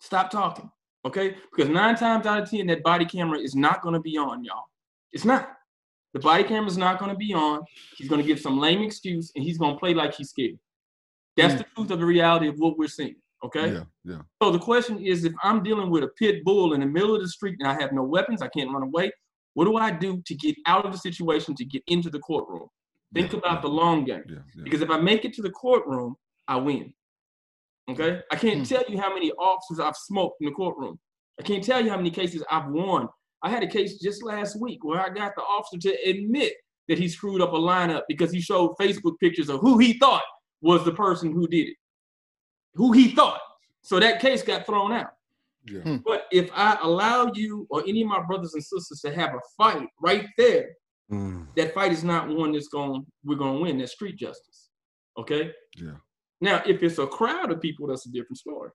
Speaker 8: Stop talking. Okay, because nine times out of ten, that body camera is not gonna be on, y'all. It's not. The body camera's not going to be on. He's going to give some lame excuse and he's going to play like he's scared. That's the mm. truth of the reality of what we're seeing. Okay.
Speaker 5: Yeah, yeah.
Speaker 8: So the question is if I'm dealing with a pit bull in the middle of the street and I have no weapons, I can't run away, what do I do to get out of the situation to get into the courtroom? Think
Speaker 5: Yeah,
Speaker 8: about
Speaker 5: yeah.
Speaker 8: the long game.
Speaker 5: Yeah, yeah.
Speaker 8: Because if I make it to the courtroom, I win. Okay? I can't mm. tell you how many officers I've smoked in the courtroom. I can't tell you how many cases I've won. I had a case just last week where I got the officer to admit that he screwed up a lineup because he showed Facebook pictures of who he thought was the person who did it. Who he thought. So that case got thrown out.
Speaker 5: Yeah.
Speaker 8: But if I allow you or any of my brothers and sisters to have a fight right there,
Speaker 4: Mm.
Speaker 8: that fight is not one that's going we're going to win. That's street justice. Okay.
Speaker 5: Yeah.
Speaker 8: Now, if it's a crowd of people, that's a different story.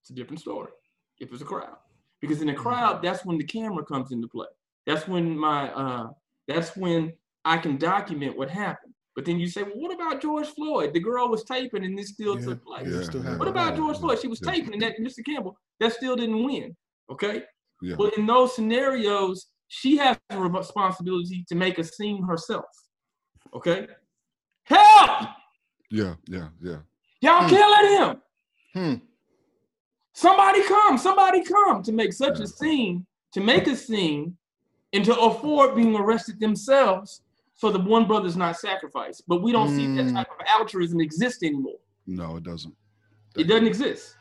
Speaker 8: It's a different story. If it's a crowd, because in the crowd, that's when the camera comes into play. That's when my uh, that's when I can document what happened. But then you say, well, what about George Floyd? The girl was taping and this still
Speaker 3: Yeah,
Speaker 8: took place.
Speaker 5: yeah,
Speaker 3: still
Speaker 8: What
Speaker 3: it.
Speaker 8: about George Floyd? She was
Speaker 5: yeah.
Speaker 8: taping and that Mr. Campbell, that still didn't win. Okay.
Speaker 5: Yeah.
Speaker 8: Well, in those scenarios, she has a responsibility to make a scene herself. Okay. Help!
Speaker 5: Yeah, yeah, yeah.
Speaker 8: Y'all
Speaker 3: Hmm.
Speaker 8: killing him.
Speaker 3: Hmm.
Speaker 8: Somebody come, somebody come to make such a scene, to make a scene, and to afford being arrested themselves so the one brother's not sacrificed. But we don't see that
Speaker 3: Mm.
Speaker 8: type of altruism exist anymore.
Speaker 5: No, it doesn't.
Speaker 8: It doesn't exist.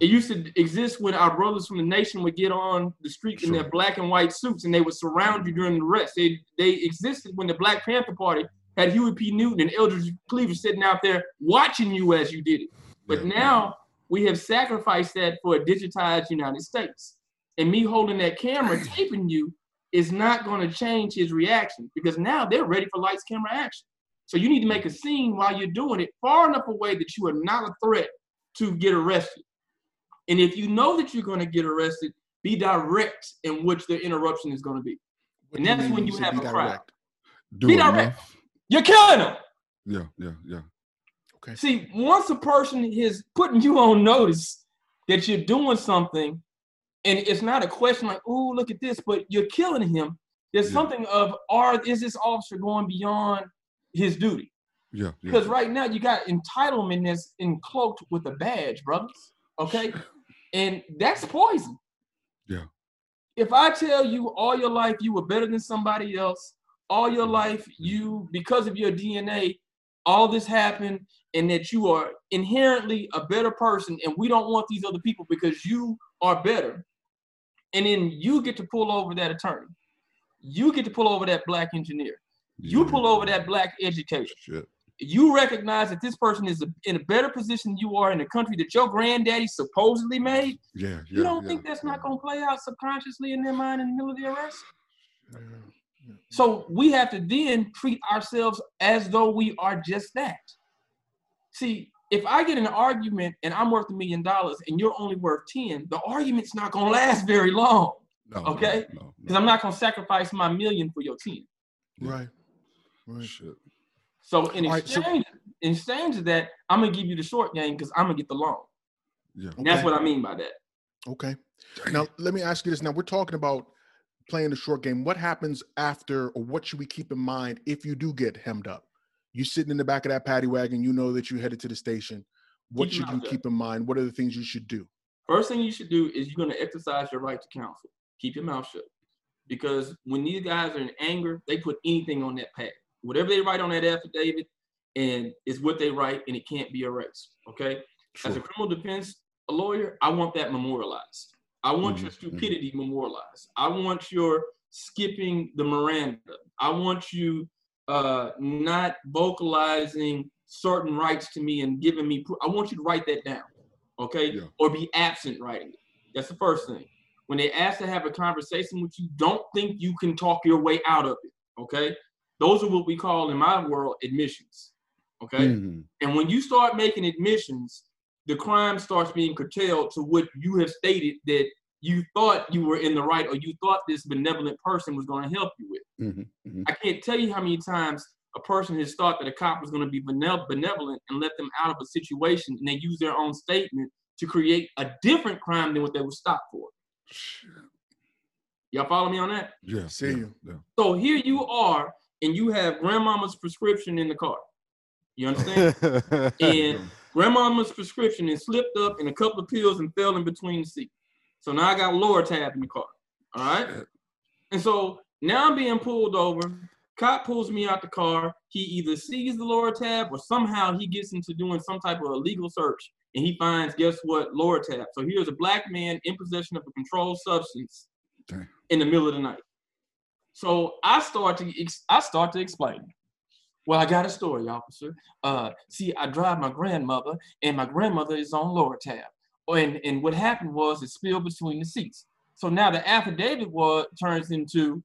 Speaker 8: It used to exist when our brothers from the nation would get on the street in their black and white suits and they would surround you during the arrest. They they existed when the Black Panther Party had Huey P. Newton and Eldridge Cleaver sitting out there watching you as you did it. But
Speaker 5: Yeah.
Speaker 8: now we have sacrificed that for a digitized United States. And me holding that camera taping you is not going to change his reaction because now they're ready for lights, camera, action. So you need to make a scene while you're doing it far enough away that you are not a threat to get arrested. And if you know that you're going to get arrested, be direct in which the interruption is going to be.
Speaker 3: What
Speaker 8: And that's when you have a crowd.
Speaker 5: Do
Speaker 8: Be direct.
Speaker 5: enough.
Speaker 8: You're killing them.
Speaker 5: Yeah, yeah, yeah.
Speaker 8: See, once a person is putting you on notice that you're doing something, and it's not a question like, "Oh, look at this," but you're killing him. There's
Speaker 5: Yeah.
Speaker 8: something of, "Are is this officer going beyond his duty?"
Speaker 5: Yeah, yeah.
Speaker 8: Because right now you got entitlement that's encloaked with a badge, brothers. Okay, and that's poison.
Speaker 5: Yeah.
Speaker 8: If I tell you all your life you were better than somebody else, all your
Speaker 5: Mm-hmm.
Speaker 8: life you because of your DNA, all this happened, and that you are inherently a better person, and we don't want these other people because you are better, and then you get to pull over that attorney, you get to pull over that black engineer, you pull over that black educator
Speaker 5: Shit.
Speaker 8: you recognize that this person is in a better position than you are in the country that your granddaddy supposedly made,
Speaker 5: Yeah, yeah.
Speaker 8: you don't
Speaker 5: yeah,
Speaker 8: think that's not going to play out subconsciously in their mind in the middle of the arrest? So we have to then treat ourselves as though we are just that. See, if I get an argument and I'm worth a million dollars and you're only worth 10, the argument's not going to last very long
Speaker 5: No,
Speaker 8: okay?
Speaker 5: No, no,
Speaker 8: because I'm not going to sacrifice my million for your 10.
Speaker 3: Right. Right.
Speaker 5: Shit.
Speaker 8: So in
Speaker 3: All right, so-
Speaker 8: exchange, in exchange of that, I'm going to give you the short game because I'm going to get the long.
Speaker 5: Yeah.
Speaker 8: And that's what I mean by that.
Speaker 3: Okay. Now let me ask you this. Now we're talking about playing the short game. What happens after, or what should we keep in mind if you do get hemmed up? You sitting in the back of that paddy wagon, you know that you're headed to the station. What
Speaker 8: Keep
Speaker 3: should you keep in mind? What are the things you should do?
Speaker 8: First thing you should do is you're going to exercise your right to counsel. Keep your mouth shut. Because when these guys are in anger, they put anything on that pad. Whatever they write on that affidavit, and it's what they write, and it can't be erased. Okay. Sure. As a criminal defense a lawyer, I want that memorialized. I want your
Speaker 5: Mhm, mhm.
Speaker 8: stupidity memorialized. I want your skipping the Miranda. I want you uh, not vocalizing certain rights to me and giving me. Pro- I want you to write that down, okay?
Speaker 5: Yeah.
Speaker 8: Or be absent writing it. That's the first thing. When they ask to have a conversation with you, don't think you can talk your way out of it, Okay, those are what we call in my world admissions. Okay,
Speaker 5: Mhm.
Speaker 8: and when you start making admissions, the crime starts being curtailed to what you have stated that you thought you were in the right or you thought this benevolent person was going to help you with.
Speaker 5: Mhm. Mhm.
Speaker 8: I can't tell you how many times a person has thought that a cop was going to be benevolent and let them out of a situation, and they use their own statement to create a different crime than what they were stopped for. Y'all follow me on that?
Speaker 5: Yeah.
Speaker 3: See
Speaker 5: yeah,
Speaker 3: you.
Speaker 5: Yeah.
Speaker 8: So here you are, and you have grandmama's prescription in the car. You understand? and grandmama's prescription is slipped up in a couple of pills and fell in between the seats. So now I got Lortab in the car. All right. And so now I'm being pulled over. Cop pulls me out the car. He either sees the Lortab or somehow he gets into doing some type of illegal search and he finds, guess what, Lortab. So here's a black man in possession of a controlled substance
Speaker 5: Dang.
Speaker 8: in the middle of the night. So I start to ex- I start to explain. Well, I got a story, officer. Uh, see, I drive my grandmother, and my grandmother is on Lortab. And and what happened was it spilled between the seats. So now the affidavit was turns into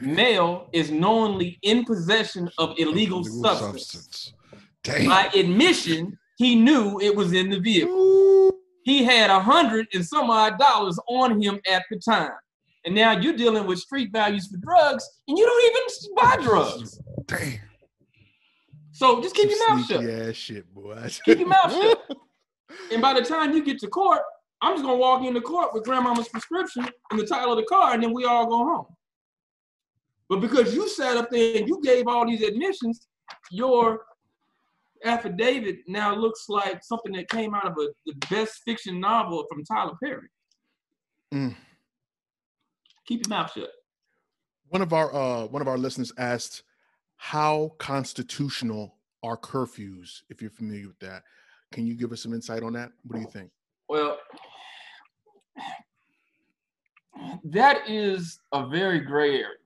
Speaker 8: male is knowingly in possession of illegal, substance.
Speaker 5: Dang.
Speaker 8: By admission, he knew it was in the vehicle. He had a hundred and some odd dollars on him at the time. And now you're dealing with street values for drugs, and you don't even buy drugs.
Speaker 5: Damn.
Speaker 8: So just keep
Speaker 3: Some
Speaker 8: your mouth shut.
Speaker 3: ass shit, boy.
Speaker 8: Keep your mouth shut. And by the time you get to court, I'm just gonna walk into court with grandmama's prescription and the title of the car, and then we all go home. But because you sat up there and you gave all these admissions, your affidavit now looks like something that came out of a, the best fiction novel from Tyler Perry.
Speaker 3: Mm.
Speaker 8: Keep your mouth shut.
Speaker 3: One of our uh one of our listeners asked, "How constitutional are curfews?" If you're familiar with that, can you give us some insight on that? What do you think?
Speaker 8: Well, that is a very gray area.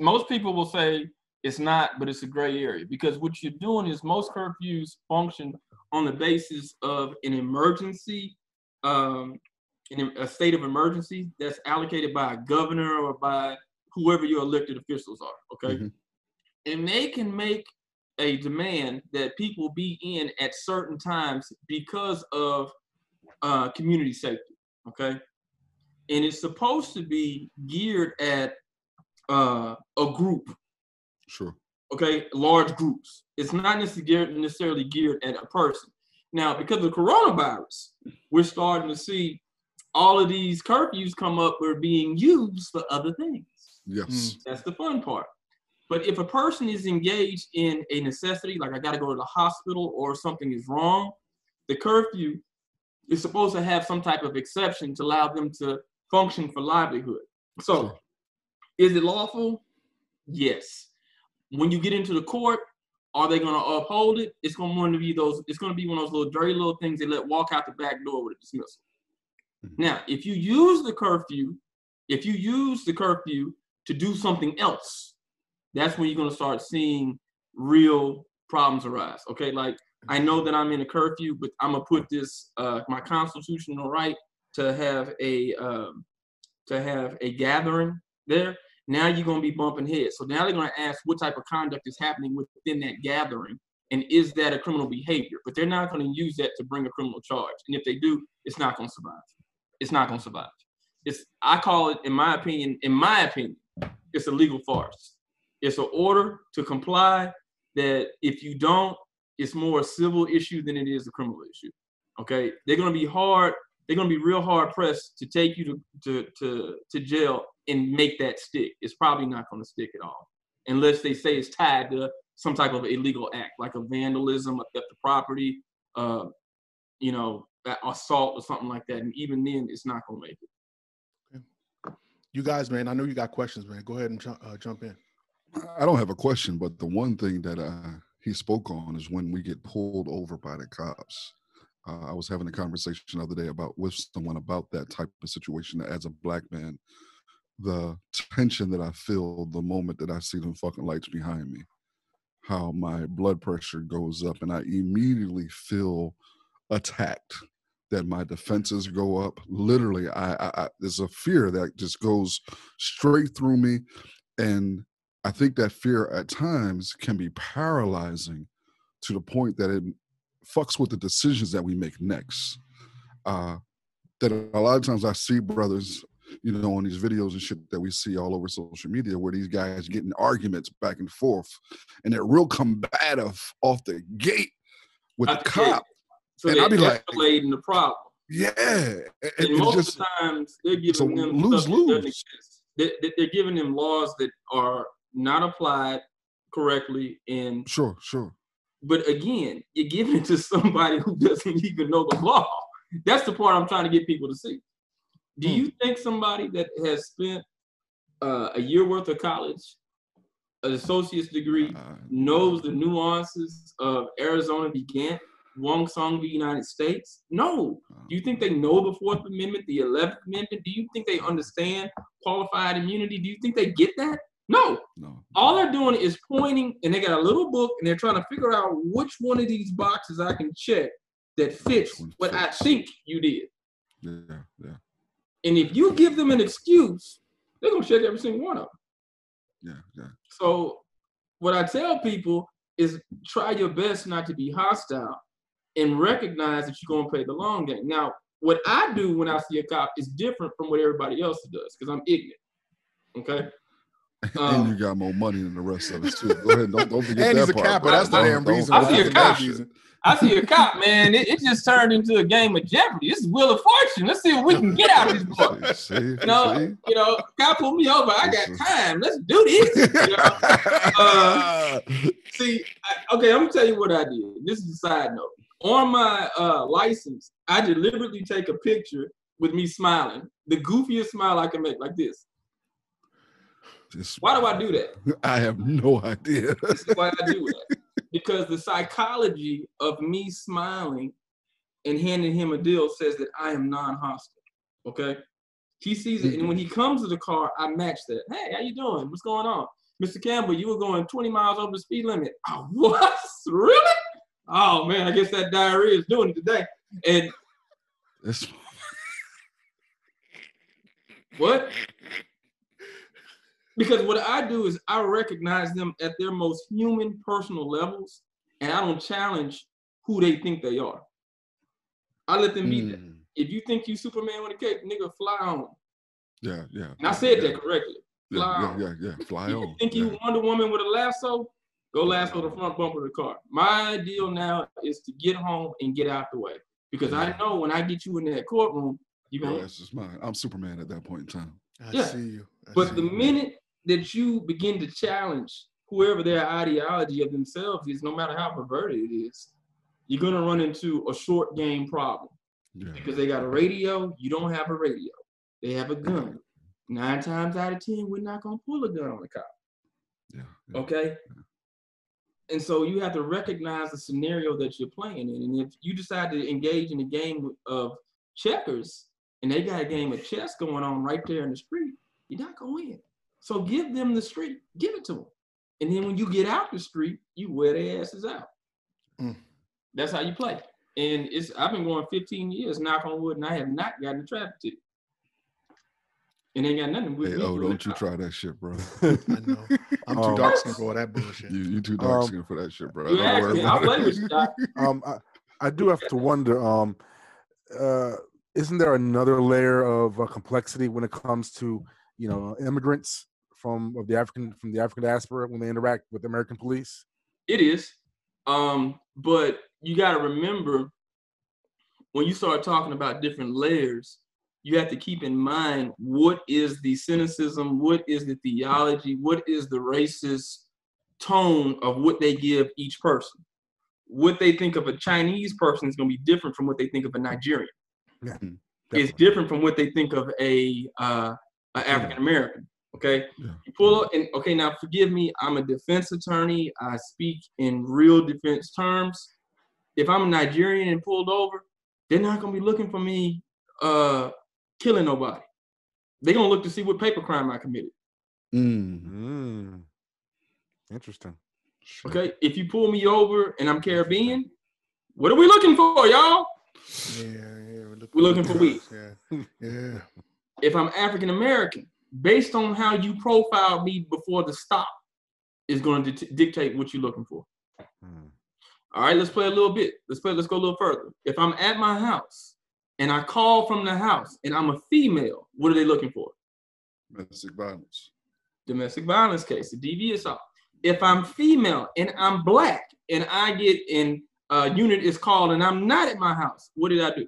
Speaker 8: Most people will say it's not, but it's a gray area because what you're doing is most curfews function on the basis of an emergency, um, in a state of emergency that's allocated by a governor or by whoever your elected officials are. Okay.
Speaker 5: Mhm.
Speaker 8: And they can make a demand that people be in at certain times because of uh, community safety. Okay, and it's supposed to be geared at uh, a group.
Speaker 5: Sure.
Speaker 8: Okay, large groups. It's not necessarily necessarily geared at a person. Now, because of coronavirus, we're starting to see all of these curfews come up were being used for other things.
Speaker 5: Yes.
Speaker 8: That's the fun part. But if a person is engaged in a necessity, like I got to go to the hospital or something is wrong, the curfew is supposed to have some type of exception to allow them to function for livelihood. So, is it lawful? Yes. When you get into the court, are they going to uphold it? It's going to be those. It's going to be one of those little dirty little things they let walk out the back door with a dismissal.
Speaker 5: Mhm.
Speaker 8: Now, if you use the curfew, if you use the curfew to do something else, that's when you're going to start seeing real problems arise. Okay, like I know that I'm in a curfew, but I'm gonna put this uh, my constitutional right to have a um, to have a gathering there. Now you're gonna be bumping heads. So now they're gonna ask what type of conduct is happening within that gathering, and is that a criminal behavior? But they're not gonna use that to bring a criminal charge. And if they do, it's not gonna survive. It's not gonna survive. It's I call it, in my opinion, in my opinion, it's a legal farce. It's an order to comply that if you don't, it's more a civil issue than it is a criminal issue. Okay, they're gonna be hard. They're gonna be real hard pressed to take you to to to, to jail and make that stick. It's probably not gonna stick at all, unless they say it's tied to some type of illegal act, like a vandalism, a theft of property, uh, you know, assault or something like that. And even then, it's not gonna make it.
Speaker 3: You guys, man, I know you got questions, man. Go ahead and jump, uh, jump in.
Speaker 5: I don't have a question, but the one thing that uh, he spoke on is when we get pulled over by the cops. Uh, I was having a conversation the other day about with someone about that type of situation as a black man. The tension that I feel the moment that I see them fucking lights behind me, how my blood pressure goes up, and I immediately feel attacked. That my defenses go up. Literally, I, I, I there's a fear that just goes straight through me, and I think that fear at times can be paralyzing to the point that it fucks with the decisions that we make next. Uh, that a lot of times I see brothers, you know, on these videos and shit that we see all over social media where these guys getting arguments back and forth and they're real combative off the gate with the cop.
Speaker 8: So
Speaker 5: And I'll be like-
Speaker 8: escalating the problem.
Speaker 5: Yeah. And
Speaker 8: And most
Speaker 5: just,
Speaker 8: of the times they're giving them
Speaker 5: lose-lose.
Speaker 8: stuff that doesn't exist. They, they're giving them laws that are not applied correctly, and
Speaker 5: sure, sure.
Speaker 8: but again, you're giving it to somebody who doesn't even know the law. That's the part I'm trying to get people to see. Do
Speaker 5: Hmm.
Speaker 8: you think somebody that has spent uh, a year worth of college, an associate's degree,
Speaker 5: Uh,
Speaker 8: knows the nuances of Arizona v. Gantt, Wong Sun v. United States? No. Do you think they know the Fourth Amendment, the Eleventh Amendment? Do you think they understand qualified immunity? Do you think they get that? No.
Speaker 5: no.
Speaker 8: All they're doing is pointing, and they got a little book, and they're trying to figure out which one of these boxes I can check that fits what I think you did.
Speaker 5: Yeah, yeah,
Speaker 8: And if you give them an excuse, they're gonna check every single one of them.
Speaker 5: yeah, yeah.
Speaker 8: So what I tell people is try your best not to be hostile and recognize that you're gonna play the long game. Now, what I do when I see a cop is different from what everybody else does because I'm ignorant. Okay. Um,
Speaker 5: and you got more money than the rest of us too. Go ahead, don't, don't forget
Speaker 3: And
Speaker 5: that
Speaker 3: he's a
Speaker 5: part.
Speaker 3: Kappa. That's the damn reason.
Speaker 8: I see a cop.
Speaker 3: reason.
Speaker 8: I see a cop, man. It, it just turned into a game of Jeopardy. This is Wheel of Fortune. Let's see what we can get out of this boy.
Speaker 5: See,
Speaker 8: You know,
Speaker 5: see?
Speaker 8: you know, cop pulled me over. I got time. Let's do this. You know? Uh, See, I, okay, I'm gonna tell you what I did. This is a side note. On my uh, license, I deliberately take a picture with me smiling, the goofiest smile I can make, like this.
Speaker 5: Just-
Speaker 8: Why do I do that?
Speaker 5: I have no idea.
Speaker 8: This is why I do that. Because the psychology of me smiling and handing him a deal says that I am non-hostile. Okay. He sees it, and when he comes to the car, I match that. Hey, how you doing? What's going on? Mr. Campbell, you were going 20 miles over the speed limit. Oh, what? Really? Oh man, I guess that diarrhea is doing it today. And
Speaker 5: It's-
Speaker 8: what? Because what I do is I recognize them at their most human, personal levels, and I don't challenge who they think they are. I let them be that.
Speaker 5: Mm,
Speaker 8: If you think you Superman with a cape, nigga, fly on.
Speaker 5: yeah, yeah.
Speaker 8: And I said
Speaker 5: yeah,
Speaker 8: that correctly.
Speaker 5: Yeah,
Speaker 8: Fly
Speaker 5: yeah,
Speaker 8: on.
Speaker 5: yeah, yeah. Fly
Speaker 8: You
Speaker 5: on.
Speaker 8: think
Speaker 5: yeah.
Speaker 8: you Wonder Woman with a lasso? Go lasso the front bumper of the car. My deal now is to get home and get out the way because I know when I get you in that courtroom, you're
Speaker 5: Your
Speaker 8: gonna.
Speaker 5: ass is mine. I'm Superman at that point in time.
Speaker 3: I
Speaker 8: Yeah.
Speaker 3: see you. I
Speaker 8: But
Speaker 3: see
Speaker 8: the
Speaker 3: you.
Speaker 8: minute that you begin to challenge whoever their ideology of themselves is, no matter how perverted it is, you're gonna run into a short game problem
Speaker 5: Yeah.
Speaker 8: because they got a radio, you don't have a radio. They have a gun. Nine times out of ten, we're not gonna pull a gun on the cop.
Speaker 5: Yeah. yeah.
Speaker 8: Okay. And so you have to recognize the scenario that you're playing in. And if you decide to engage in a game of checkers and they got a game of chess going on right there in the street, you're not gonna win. So give them the street, give it to them. And then when you get out the street, you wear their asses out.
Speaker 3: Mm.
Speaker 8: That's how you play. And it's I've been going 15 years, knock on wood, and I have not gotten a traffic ticket. And ain't got nothing with
Speaker 5: Hey,
Speaker 8: me.
Speaker 5: oh, don't you
Speaker 8: it.
Speaker 5: try that shit, bro.
Speaker 3: I know. I'm too
Speaker 4: Um,
Speaker 3: dark skinned for that bullshit.
Speaker 5: you you too dark
Speaker 4: Um,
Speaker 5: skinned for that shit, bro.
Speaker 8: You
Speaker 5: Don't
Speaker 8: asked
Speaker 5: worry
Speaker 8: me, I'll
Speaker 5: about it.
Speaker 8: with you,
Speaker 4: um, I, I do have to wonder. Um, uh, isn't there another layer of uh, complexity when it comes to you know immigrants from of the African from the African diaspora when they interact with American police?
Speaker 8: It is. Um, but you got to remember when you start talking about different layers, you have to keep in mind what is the cynicism, what is the theology, what is the racist tone of what they give each person. What they think of a Chinese person is going to be different from what they think of a Nigerian.
Speaker 4: Yeah,
Speaker 5: Mm,
Speaker 8: It's different from what they think of a uh, a African American. Okay,
Speaker 5: Yeah.
Speaker 8: you pull up and okay. Now, forgive me. I'm a defense attorney. I speak in real defense terms. If I'm a Nigerian and pulled over, they're not gonna be looking for me uh, killing nobody. They're gonna look to see what paper crime I committed.
Speaker 5: Mm,
Speaker 4: Mm. Interesting.
Speaker 5: shit.
Speaker 8: Okay, if you pull me over and I'm Caribbean, what are we looking for, y'all?
Speaker 3: Yeah, yeah. We're looking,
Speaker 8: We're looking for weed.
Speaker 3: Yeah, yeah.
Speaker 8: If I'm African American, based on how you profiled me before the stop, is going to dit- dictate what you're looking for.
Speaker 4: Hmm.
Speaker 8: All right, let's play a little bit. Let's play. Let's go a little further. If I'm at my house and I call from the house and I'm a female, what are they looking for?
Speaker 5: Domestic violence.
Speaker 8: Domestic violence case, the DV assault. If I'm female and I'm black and I get in a unit is called and I'm not at my house, what did I do?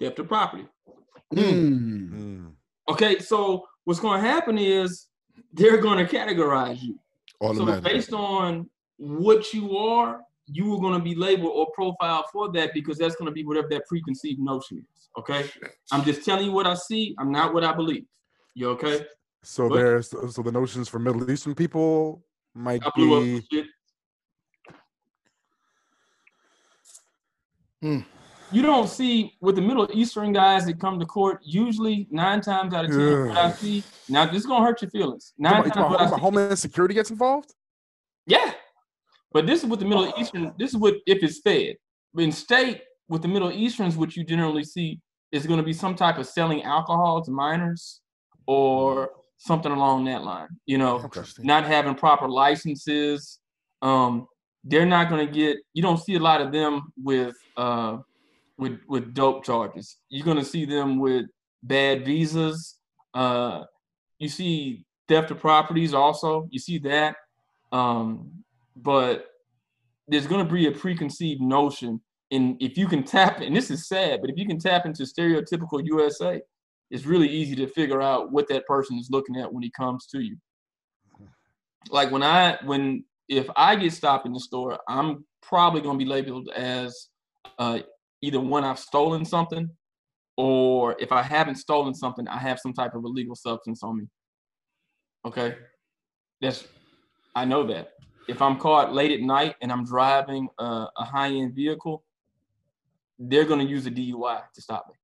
Speaker 8: Theft of property.
Speaker 5: Mm.
Speaker 4: Hmm.
Speaker 8: Okay, so what's going to happen is they're going to categorize you. So based on what you are, you are going to be labeled or profiled for that because that's going to be whatever that preconceived notion is. Okay, I'm just telling you what I see. I'm not what I believe. You okay?
Speaker 4: So
Speaker 8: What?
Speaker 4: there's so the notions for Middle Eastern people might
Speaker 8: I blew
Speaker 4: be.
Speaker 3: Hmm.
Speaker 8: You don't see with the Middle Eastern guys that come to court. Usually, nine times out of ten, what I see now this is gonna hurt your feelings. Nine times
Speaker 4: about-
Speaker 8: what
Speaker 4: about Homeland Security gets involved.
Speaker 8: yeah. But this is with the Middle Eastern. This is what if it's fed. But in state with the Middle Easterns, what you generally see is going to be some type of selling alcohol to minors or something along that line. You know, not having proper licenses. Um, they're not going to get. You don't see a lot of them with uh, with with dope charges. You're to see them with bad visas. Uh, you see theft of properties also. You see that. Um, but there's to be a preconceived notion, and if you can tap, and this is sad, but if you can tap into stereotypical USA, it's really easy to figure out what that person is looking at when he comes to you like when I when if I get stopped in the store, I'm probably gonna be labeled as uh, either one I've stolen something, or if I haven't stolen something, I have some type of illegal substance on me. Okay, that's I know that. If I'm caught late at night and I'm driving a, a high-end vehicle, they're gonna use a DUI to stop me.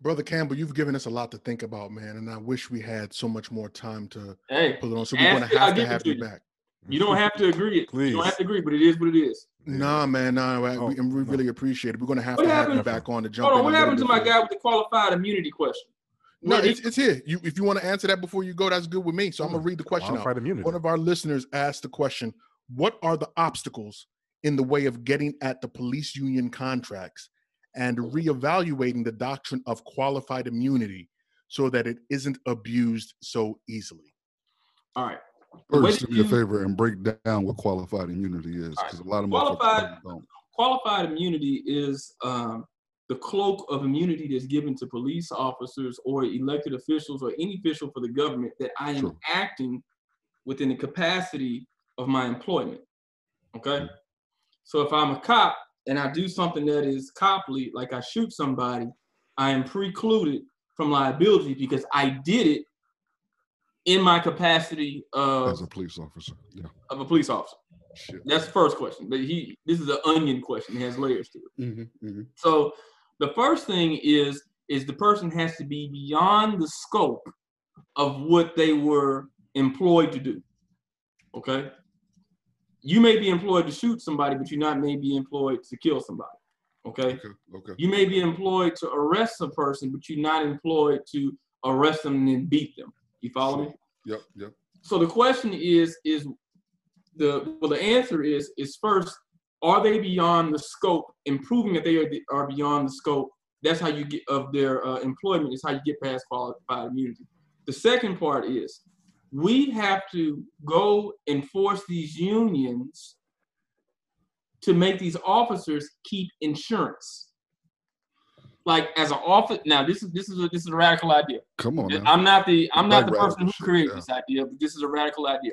Speaker 3: Brother Campbell, you've given us a lot to think about, man, and I wish we had so much more time to
Speaker 8: Hey,
Speaker 3: pull it on. So we're gonna have to have you
Speaker 8: you.
Speaker 3: back.
Speaker 8: You don't have to agree. You
Speaker 4: Please.
Speaker 8: You don't have to agree, but it is what it is.
Speaker 3: Nah, man, nah, I-
Speaker 4: Oh,
Speaker 3: we, and we
Speaker 4: no.
Speaker 3: really appreciate it. We're gonna have
Speaker 8: What
Speaker 3: to have you back on to jump
Speaker 8: Hold on, what happened to my guy with the qualified immunity question?
Speaker 3: No,
Speaker 8: Where
Speaker 3: it's, it's here. You if you want to answer that before you go, that's good with me. So I'm gonna read the question out.
Speaker 4: Qualified immunity.
Speaker 3: One of our listeners asked the question: What are the obstacles in the way of getting at the police union contracts and reevaluating the doctrine of qualified immunity so that it isn't abused so easily?
Speaker 8: All right.
Speaker 5: First, do me a favor and break down what qualified immunity is,
Speaker 8: All right.
Speaker 5: because a lot of
Speaker 8: Qualified-
Speaker 5: don't.
Speaker 8: Qualified immunity is um, the cloak of immunity that's given to police officers or elected officials or any official for the government that I am
Speaker 5: Sure.
Speaker 8: acting within the capacity of my employment. Okay. So if I'm a cop and I do something that is coply, like I shoot somebody, I am precluded from liability because I did it in my capacity of,
Speaker 5: As a police officer, yeah.
Speaker 8: of a police officer.
Speaker 5: Shit.
Speaker 8: That's the first question. But he this is an onion question. It has layers to it.
Speaker 5: Mm-hmm, mm-hmm.
Speaker 8: So the first thing is is the person has to be beyond the scope of what they were employed to do. Okay? You may be employed to shoot somebody, but you're not maybe employed to kill somebody. Okay?
Speaker 5: Okay, okay.
Speaker 8: You may be employed to arrest a person, but you're not employed to arrest them and then beat them. You follow me?
Speaker 5: Yep, yep.
Speaker 8: So the question is, is the well, the answer is is first, are they beyond the scope? Improving that they are, are beyond the scope. That's how you get of their uh, employment. Is how you get past qualified immunity. The second part is we have to go and force these unions to make these officers keep insurance. Like as an office, now this is this is a, this is a radical idea.
Speaker 5: Come on now.
Speaker 8: I'm not the I'm not
Speaker 5: Like
Speaker 8: the person who created
Speaker 5: yeah.
Speaker 8: this idea, but this is a radical idea.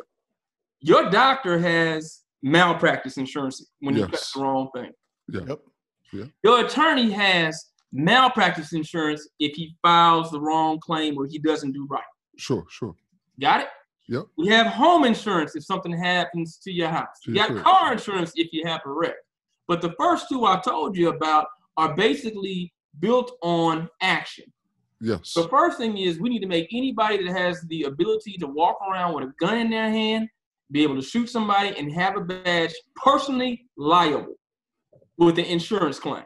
Speaker 8: Your doctor has malpractice insurance when you cut
Speaker 5: Yes.
Speaker 8: the wrong thing.
Speaker 3: Yep.
Speaker 8: Your attorney has malpractice insurance if he files the wrong claim or he doesn't do right.
Speaker 5: Sure, sure.
Speaker 8: Got it?
Speaker 5: Yep.
Speaker 8: We have home insurance if something happens to your house.
Speaker 5: To
Speaker 8: You
Speaker 5: your
Speaker 8: got car insurance if you have a wreck. But the first two I told you about are basically built on action.
Speaker 5: Yes.
Speaker 8: The first thing is we need to make anybody that has the ability to walk around with a gun in their hand, be able to shoot somebody and have a badge personally liable with an insurance claim.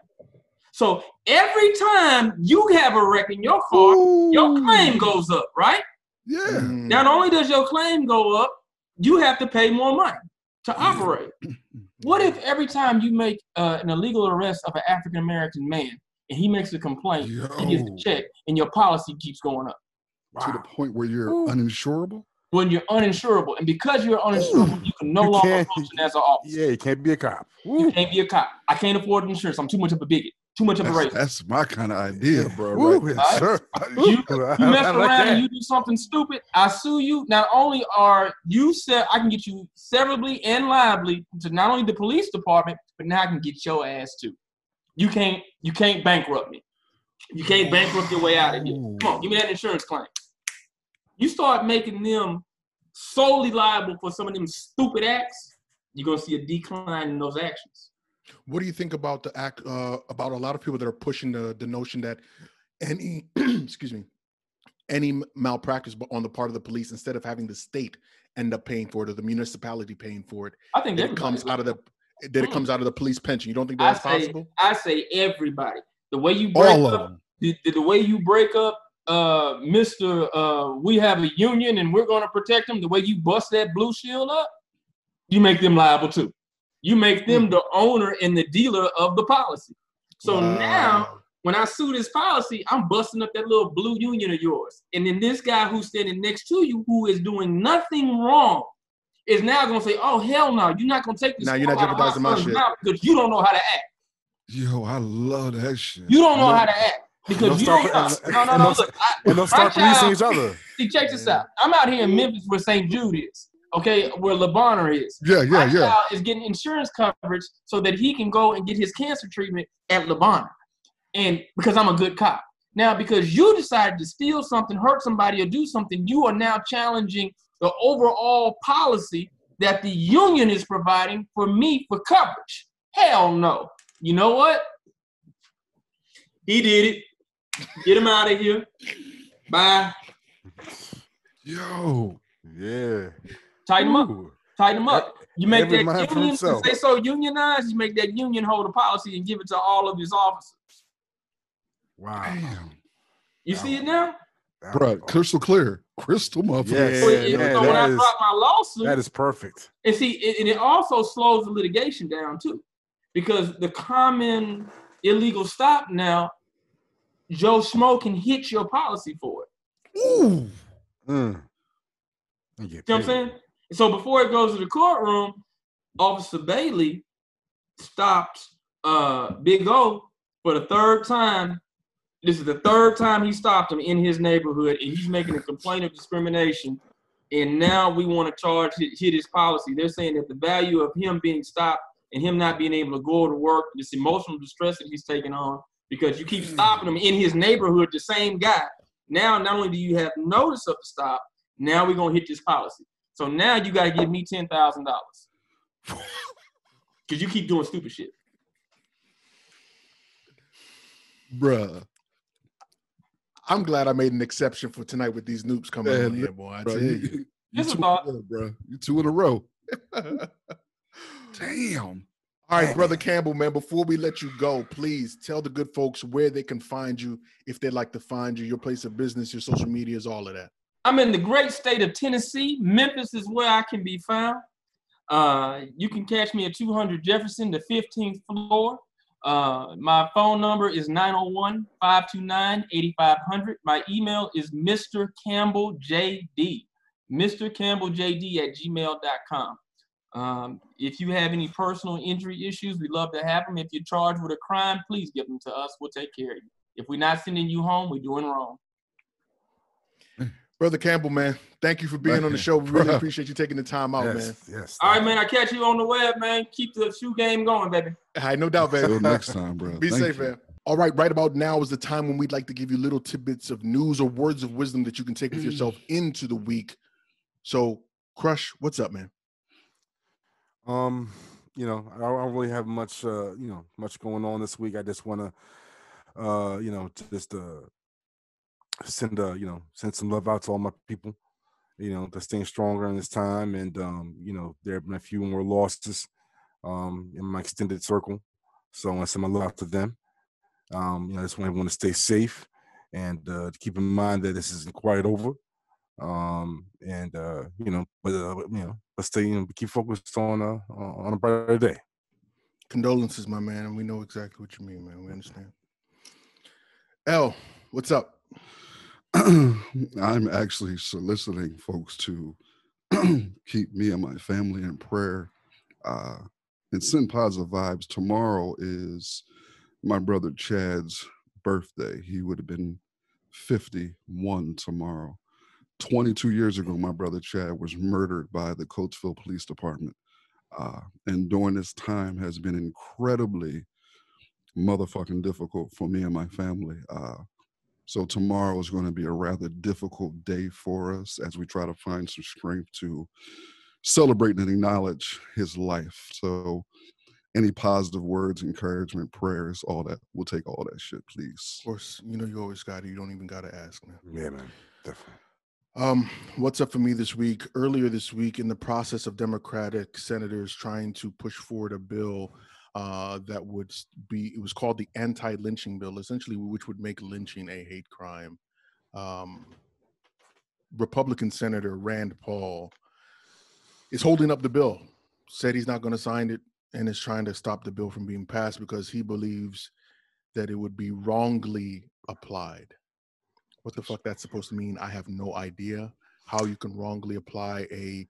Speaker 8: So every time you have a wreck in your car, your claim goes up, right?
Speaker 5: Yeah.
Speaker 3: Mm.
Speaker 8: Not only does your claim go up, you have to pay more money to operate. What if every time you make uh, an illegal arrest of an African American man and he makes a complaint, he gets
Speaker 5: Yo.
Speaker 8: a check, and your policy keeps going up?
Speaker 5: To the point where you're
Speaker 4: Ooh.
Speaker 5: uninsurable.
Speaker 8: When you're uninsurable, and because you're uninsurable, you can no
Speaker 4: You
Speaker 8: longer function as an officer.
Speaker 4: Yeah, you can't be a cop.
Speaker 8: You can't be a cop. I can't afford insurance. I'm too much of a bigot. Too much of a
Speaker 5: That's,
Speaker 8: racist.
Speaker 5: that's my kind of idea, bro.
Speaker 4: Woo,
Speaker 5: Right?
Speaker 4: yes, sir.
Speaker 8: You, you mess
Speaker 4: like
Speaker 8: around
Speaker 4: that.
Speaker 8: and you do something stupid, I sue you. Not only are you se- I can get you severably and liably to not only the police department, but now I can get your ass too. You can't you can't bankrupt me. You can't bankrupt your way out of here. Come on, give me that insurance claim. You start making them solely liable for some of them stupid acts, you're gonna see a decline in those actions.
Speaker 3: What do you think about the act uh, about a lot of people that are pushing the the notion that any excuse me any malpractice on the part of the police instead of having the state end up paying for it or the municipality paying for it
Speaker 8: I think
Speaker 3: that it comes out of the that it
Speaker 8: Mm.
Speaker 3: comes out of the police pension you don't think
Speaker 8: I
Speaker 3: that's
Speaker 8: say,
Speaker 3: possible
Speaker 8: I say everybody. The way you break
Speaker 5: All
Speaker 8: up,
Speaker 5: of them.
Speaker 8: the, the, way you break up, uh, Mister, uh, we have a union and we're going to protect them. The way you bust that blue shield up, you make them liable too. You make them the owner and the dealer of the policy. So now, when I sue this policy, I'm busting up that little blue union of yours. And then this guy who's standing next to you, who is doing nothing wrong, is now going to say, "Oh hell no, you're not going to take this."
Speaker 3: Now you're not jeopardizing my
Speaker 8: son's
Speaker 3: shit.
Speaker 8: because you don't know how to act.
Speaker 5: Yo, I love that shit.
Speaker 8: You don't know how to act because
Speaker 4: Don't
Speaker 8: you don't know. No, no, no.
Speaker 4: don't-
Speaker 8: Look, I,
Speaker 4: And they'll start
Speaker 8: my
Speaker 4: policing each other.
Speaker 8: See, check this out. I'm out here in Memphis where St. Jude is. Okay, where Le Bonheur is.
Speaker 5: Yeah,
Speaker 8: My
Speaker 5: yeah, yeah.
Speaker 8: child is getting insurance coverage so that he can go and get his cancer treatment at Le Bonheur, and because I'm a good cop. Now, because you decided to steal something, hurt somebody, or do something, you are now challenging the overall policy that the union is providing for me for coverage. Hell no. You know what? He did it. Get him out of here. Bye.
Speaker 5: Yo.
Speaker 4: Yeah.
Speaker 8: Tighten him up. Tighten them up. You make
Speaker 4: Every
Speaker 8: that union, they so unionized, you make that union hold a policy and give it to all of his officers.
Speaker 4: Wow.
Speaker 5: Damn.
Speaker 8: You see it now?
Speaker 4: That
Speaker 5: Bro, crystal clear. Crystal motherfucker.
Speaker 4: Yes.
Speaker 8: So,
Speaker 4: Yeah,
Speaker 8: it-
Speaker 4: man,
Speaker 8: so when
Speaker 4: that
Speaker 8: I
Speaker 4: is-
Speaker 8: drop my lawsuit,
Speaker 4: that is perfect.
Speaker 8: and see, it, and it also slows the litigation down too, because the common illegal stop now, Joe Schmo can hit your policy for it.
Speaker 5: Ooh.
Speaker 4: Mm. You
Speaker 8: know what I'm saying? So before it goes to the courtroom, Officer Bailey stopped uh, Big O for the third time. This is the third time he stopped him in his neighborhood, and he's making a complaint of discrimination. And now we want to charge hit, his policy. They're saying that the value of him being stopped and him not being able to go to work, this emotional distress that he's taking on, because you keep stopping him in his neighborhood, the same guy. Now, not only do you have notice of the stop, now we're gonna hit this policy. So now you gotta give me ten thousand dollars. Cause you keep doing stupid shit.
Speaker 5: Bruh.
Speaker 3: I'm glad i made an exception for tonight with these Nupes coming
Speaker 5: Man,
Speaker 3: on here boy I
Speaker 5: Bro,
Speaker 3: tell
Speaker 5: you,
Speaker 3: you.
Speaker 5: you
Speaker 8: Just
Speaker 5: two
Speaker 8: thought.
Speaker 5: in a row, bro. You two in a row. Damn.
Speaker 3: All right, brother Campbell, man. Before we let you go, please tell the good folks where they can find you if they'd like to find you, your place of business, your social medias, all of that.
Speaker 8: I'm in the great state of Tennessee. Memphis is where I can be found. Uh, you can catch me at 200 Jefferson, the 15th floor. Uh, my phone number is 901 529 8500. My email is Mr. Campbell JD. Mr. Campbell JD at gmail.com. Um, if you have any personal injury issues, we love to have them. If you're charged with a crime, please give them to us. We'll take care of you. If we're not sending you home, we're doing wrong.
Speaker 3: Brother Campbell, man, thank you for being on the show. We really appreciate you taking the time out, man.
Speaker 4: Yes, yes.
Speaker 8: All right, man. I catch you on the web, man. Keep the shoe game going, baby.
Speaker 3: All right, no doubt,
Speaker 5: Till
Speaker 3: man.
Speaker 5: next time, bro.
Speaker 3: Be
Speaker 5: Thank
Speaker 3: safe,
Speaker 5: you.
Speaker 3: man. All right, right about now is the time when we'd like to give you little tidbits of news or words of wisdom that you can take with yourself into the week. So, Crush, what's up, man?
Speaker 4: Um, you know, I don't really have much, uh, you know, much going on this week. I just want to, uh, you know, just uh, send, uh, you know, send some love out to all my people. You know, they're staying stronger in this time, and um, you know, there have been a few more losses, um, in my extended circle. So I want to send my love out to them. Um, you know, I just want everyone to stay safe and uh, to keep in mind that this isn't quite over. Um, and uh, you know, but uh, you know, but stay, you know, keep focused on uh on a brighter day.
Speaker 3: Condolences, my man, and we know exactly what you mean, man. We understand. L, what's up?
Speaker 5: I'm actually soliciting folks to keep me and my family in prayer uh, and send positive vibes. Tomorrow is my brother Chad's birthday. He would have been 51 tomorrow. 22 years ago, my brother Chad was murdered by the Coatesville Police Department. Uh, and during this time has been incredibly motherfucking difficult for me and my family. Uh, so tomorrow is going to be a rather difficult day for us as we try to find some strength to celebrate and acknowledge his life. So any positive words, encouragement, prayers, all that, we'll take all that shit, please.
Speaker 3: Of course, you know you always got it. You don't even got to ask, man.
Speaker 4: Yeah, man, definitely.
Speaker 3: Um, what's up for me this week? Earlier this week, in the process of Democratic senators trying to push forward a bill uh, that would be, it was called the anti-lynching bill, essentially, which would make lynching a hate crime. Um, Republican Senator Rand Paul is holding up the bill, said he's not going to sign it, and is trying to stop the bill from being passed because he believes that it would be wrongly applied. What the fuck that's supposed to mean? I have no idea how you can wrongly apply a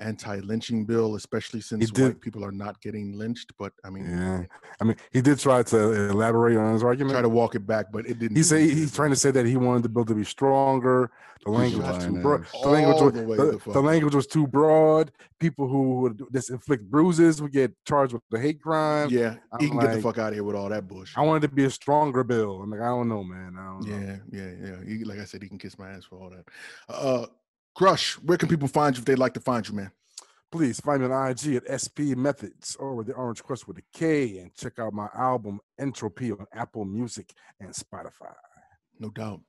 Speaker 3: anti-lynching bill, especially since
Speaker 4: did-
Speaker 3: white people are not getting lynched. But I mean,
Speaker 4: Yeah, I mean, he did try to elaborate on his argument.
Speaker 3: try to walk it back, but it didn't.
Speaker 4: He say he's trying to say that he wanted the bill to be stronger. The language was too broad. The language, was,
Speaker 3: the
Speaker 4: the,
Speaker 3: the
Speaker 4: language was too broad. People who would just inflict bruises would get charged with the hate crime.
Speaker 3: yeah, he
Speaker 4: I'm
Speaker 3: can get the fuck out of here with all that bullshit.
Speaker 4: I wanted to be a stronger bill. I'm like, I don't know, man. I don't know.
Speaker 3: Yeah, yeah, yeah. He, like I said, he can kiss my ass for all that. Uh, Crush, where can people find you if they'd like to find you, man?
Speaker 4: Please find me on IG at SP Methods or with the Orange Crust with a K and check out my album Entropy on Apple Music and Spotify.
Speaker 3: No doubt.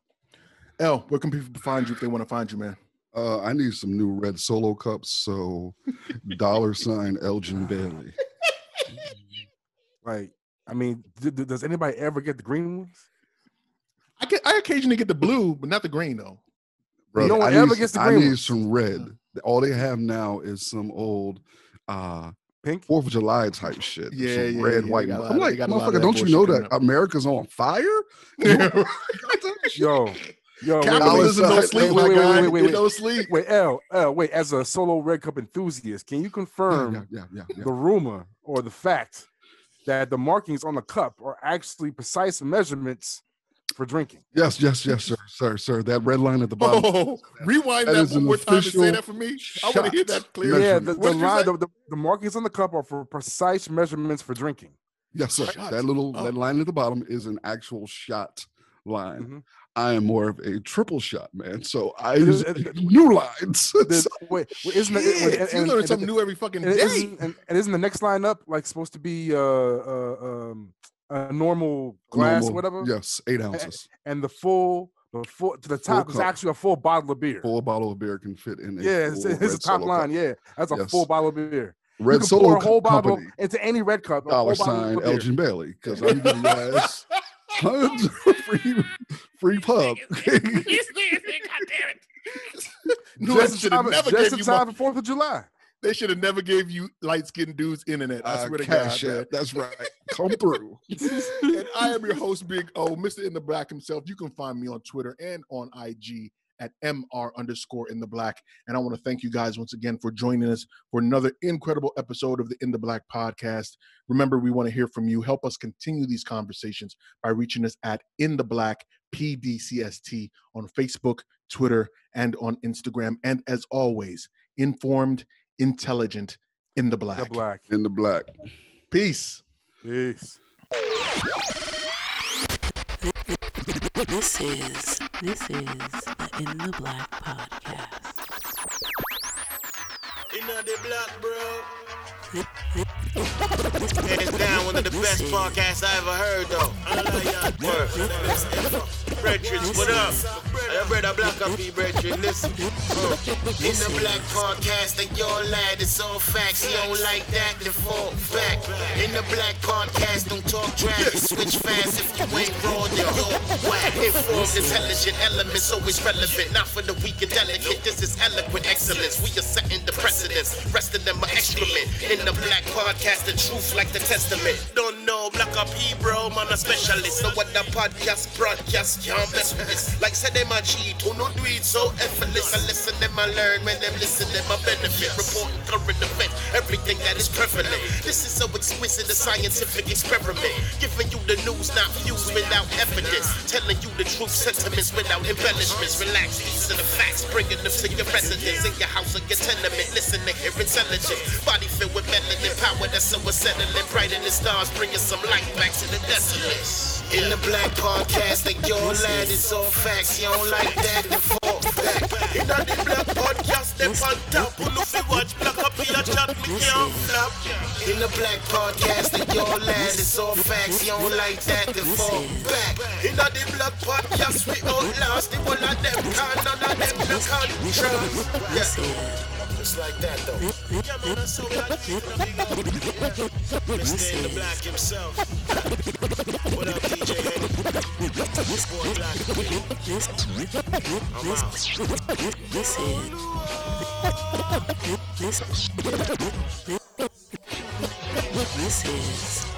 Speaker 3: L, where can people find you if they want to find you, man?
Speaker 5: Uh, I need some new red solo cups, so dollar sign Elgin Bailey.
Speaker 4: Like, I mean, d- d- does anybody ever get the green ones?
Speaker 3: I get, I occasionally get the blue, but not the green though.
Speaker 5: Brother,
Speaker 4: one
Speaker 5: I
Speaker 4: ever
Speaker 5: need,
Speaker 4: gets the
Speaker 5: I need
Speaker 4: ones.
Speaker 5: some red. All they have now is some old uh
Speaker 4: Pink?
Speaker 5: Fourth of July type shit.
Speaker 3: Yeah,
Speaker 5: some
Speaker 3: yeah,
Speaker 5: red,
Speaker 3: yeah,
Speaker 5: white.
Speaker 3: they
Speaker 5: and
Speaker 3: got a
Speaker 5: blue. I'm like,
Speaker 3: they got a lot of
Speaker 5: motherfucker, don't you know
Speaker 3: bullshit
Speaker 5: that America's on fire? You-
Speaker 4: Yo, yo, wait,
Speaker 3: Capitalism
Speaker 5: Dollar
Speaker 3: don't
Speaker 5: sign-
Speaker 3: sleep,
Speaker 4: wait, wait, wait, wait, wait, wait.
Speaker 3: don't sleep.
Speaker 4: wait, L, L, wait. As a solo red cup enthusiast, can you
Speaker 5: yeah,
Speaker 4: confirm
Speaker 5: yeah, yeah, yeah.
Speaker 4: the rumor or the fact that the markings on the cup are actually precise measurements for drinking?
Speaker 5: Yes, yes, yes, sir, sir, sir. That red line at the bottom.
Speaker 3: Oh, rewind
Speaker 5: That
Speaker 3: that,
Speaker 5: is
Speaker 3: one
Speaker 5: an
Speaker 3: more time and say that for me. I want to hear that clear.
Speaker 4: Yeah, the,
Speaker 3: What
Speaker 4: the line, the, the, the markings on the cup are for precise measurements for drinking.
Speaker 5: Yes, sir.
Speaker 3: Shots.
Speaker 5: That little
Speaker 3: Oh.
Speaker 5: that line at the bottom is an actual shot line.
Speaker 4: Mhm.
Speaker 5: I am more of a triple shot man, so I
Speaker 4: It
Speaker 5: use
Speaker 4: is- it-
Speaker 5: new lines.
Speaker 4: The-
Speaker 5: So-
Speaker 4: wait, wait, isn't it?
Speaker 3: Shit,
Speaker 4: wait, and-
Speaker 3: you
Speaker 4: and-
Speaker 3: learn
Speaker 4: and-
Speaker 3: something new every fucking
Speaker 4: and
Speaker 3: day.
Speaker 4: isn't, and, and isn't the next line up like supposed to be uh, uh um a normal glass,
Speaker 5: normal-
Speaker 4: whatever?
Speaker 5: Yes, eight ounces.
Speaker 4: And the full, the full to the top is
Speaker 5: cup.
Speaker 4: actually a full bottle of beer.
Speaker 5: Full bottle of beer can fit in. A
Speaker 4: yeah, it's,
Speaker 5: full
Speaker 4: it's a top
Speaker 5: Solo
Speaker 4: line.
Speaker 5: cup.
Speaker 4: Yeah, that's a
Speaker 5: Yes.
Speaker 4: full bottle of beer. You
Speaker 5: Red
Speaker 4: can
Speaker 5: Solo
Speaker 4: pour a whole bottle into any red cup.
Speaker 5: dollar sign. Elgin Bailey, because I'm giving you guys tons of free free pub.
Speaker 3: No,
Speaker 4: Just
Speaker 3: they
Speaker 4: in
Speaker 3: should have
Speaker 4: time,
Speaker 3: never
Speaker 4: just
Speaker 3: gave
Speaker 4: in
Speaker 3: you.
Speaker 4: time
Speaker 3: mo-
Speaker 4: for Fourth of July.
Speaker 3: They should have never gave you light skinned dudes internet. I
Speaker 5: Uh,
Speaker 3: swear to
Speaker 5: Cash
Speaker 3: God. man.
Speaker 5: That's right. Come through.
Speaker 3: and I am your host, Big O, Mr. In the Black himself. You can find me on Twitter and on IG at MR underscore in the black. And I want to thank you guys once again for joining us for another incredible episode of the In the Black podcast. Remember, we want to hear from you. Help us continue these conversations by reaching us at In the Black PDCST on Facebook, Twitter, and on Instagram. And as always, informed, intelligent, in the black.
Speaker 4: The black.
Speaker 5: In the black.
Speaker 3: Peace.
Speaker 4: Peace.
Speaker 1: This is this is the In the Black podcast.
Speaker 2: In the black, bro. Hands down, one of the best podcasts I ever heard, though. I like y'all. Brethren, what up? I am brother Black here, brethren. Listen. Uh, in the Black Podcast, and your lad, it's all facts. He don't like that, then fall back. In the Black Podcast, don't talk drag, switch fast. If you ain't raw, then you're whack. Informed, intelligent elements, always relevant. Not for the weak and delicate. This is eloquent excellence. We are setting the precedence. Rest of them are excrement. In the Black Podcast, the truth like the testament. Don't know, Black up here, bro, man, a specialist. Know what the podcast broadcast can't with this. Like said them a cheat, who no do it so effortless. I listen them, I learn when them listen them, I benefit. Reporting current event, everything that is prevalent. This is so exquisite, a scientific experiment. Giving you the news, not views without evidence. Telling you the truth, sentiments without embellishments. Relax, these are the facts, bringing them to your residence, in your house or your tenement. Listen to hear intelligence. Body filled with melanin power that's so settling. Bright in the stars, bringing some light back to the desolate. In the black podcast, like your lad is all facts. You don't like that, then fall back. In the black podcast, they on top. Who know you watch black up here, chat me can't. In the black podcast, like your lad is all facts. You don't like that, then fall back. In the black podcast, we outlast the whole of them. Can't none of them no contrast. Yeah. Like that though. Yeah, man, that's so. Mr. In the black himself. What up, DJ? This boy black. I'm out.
Speaker 1: this is this, this is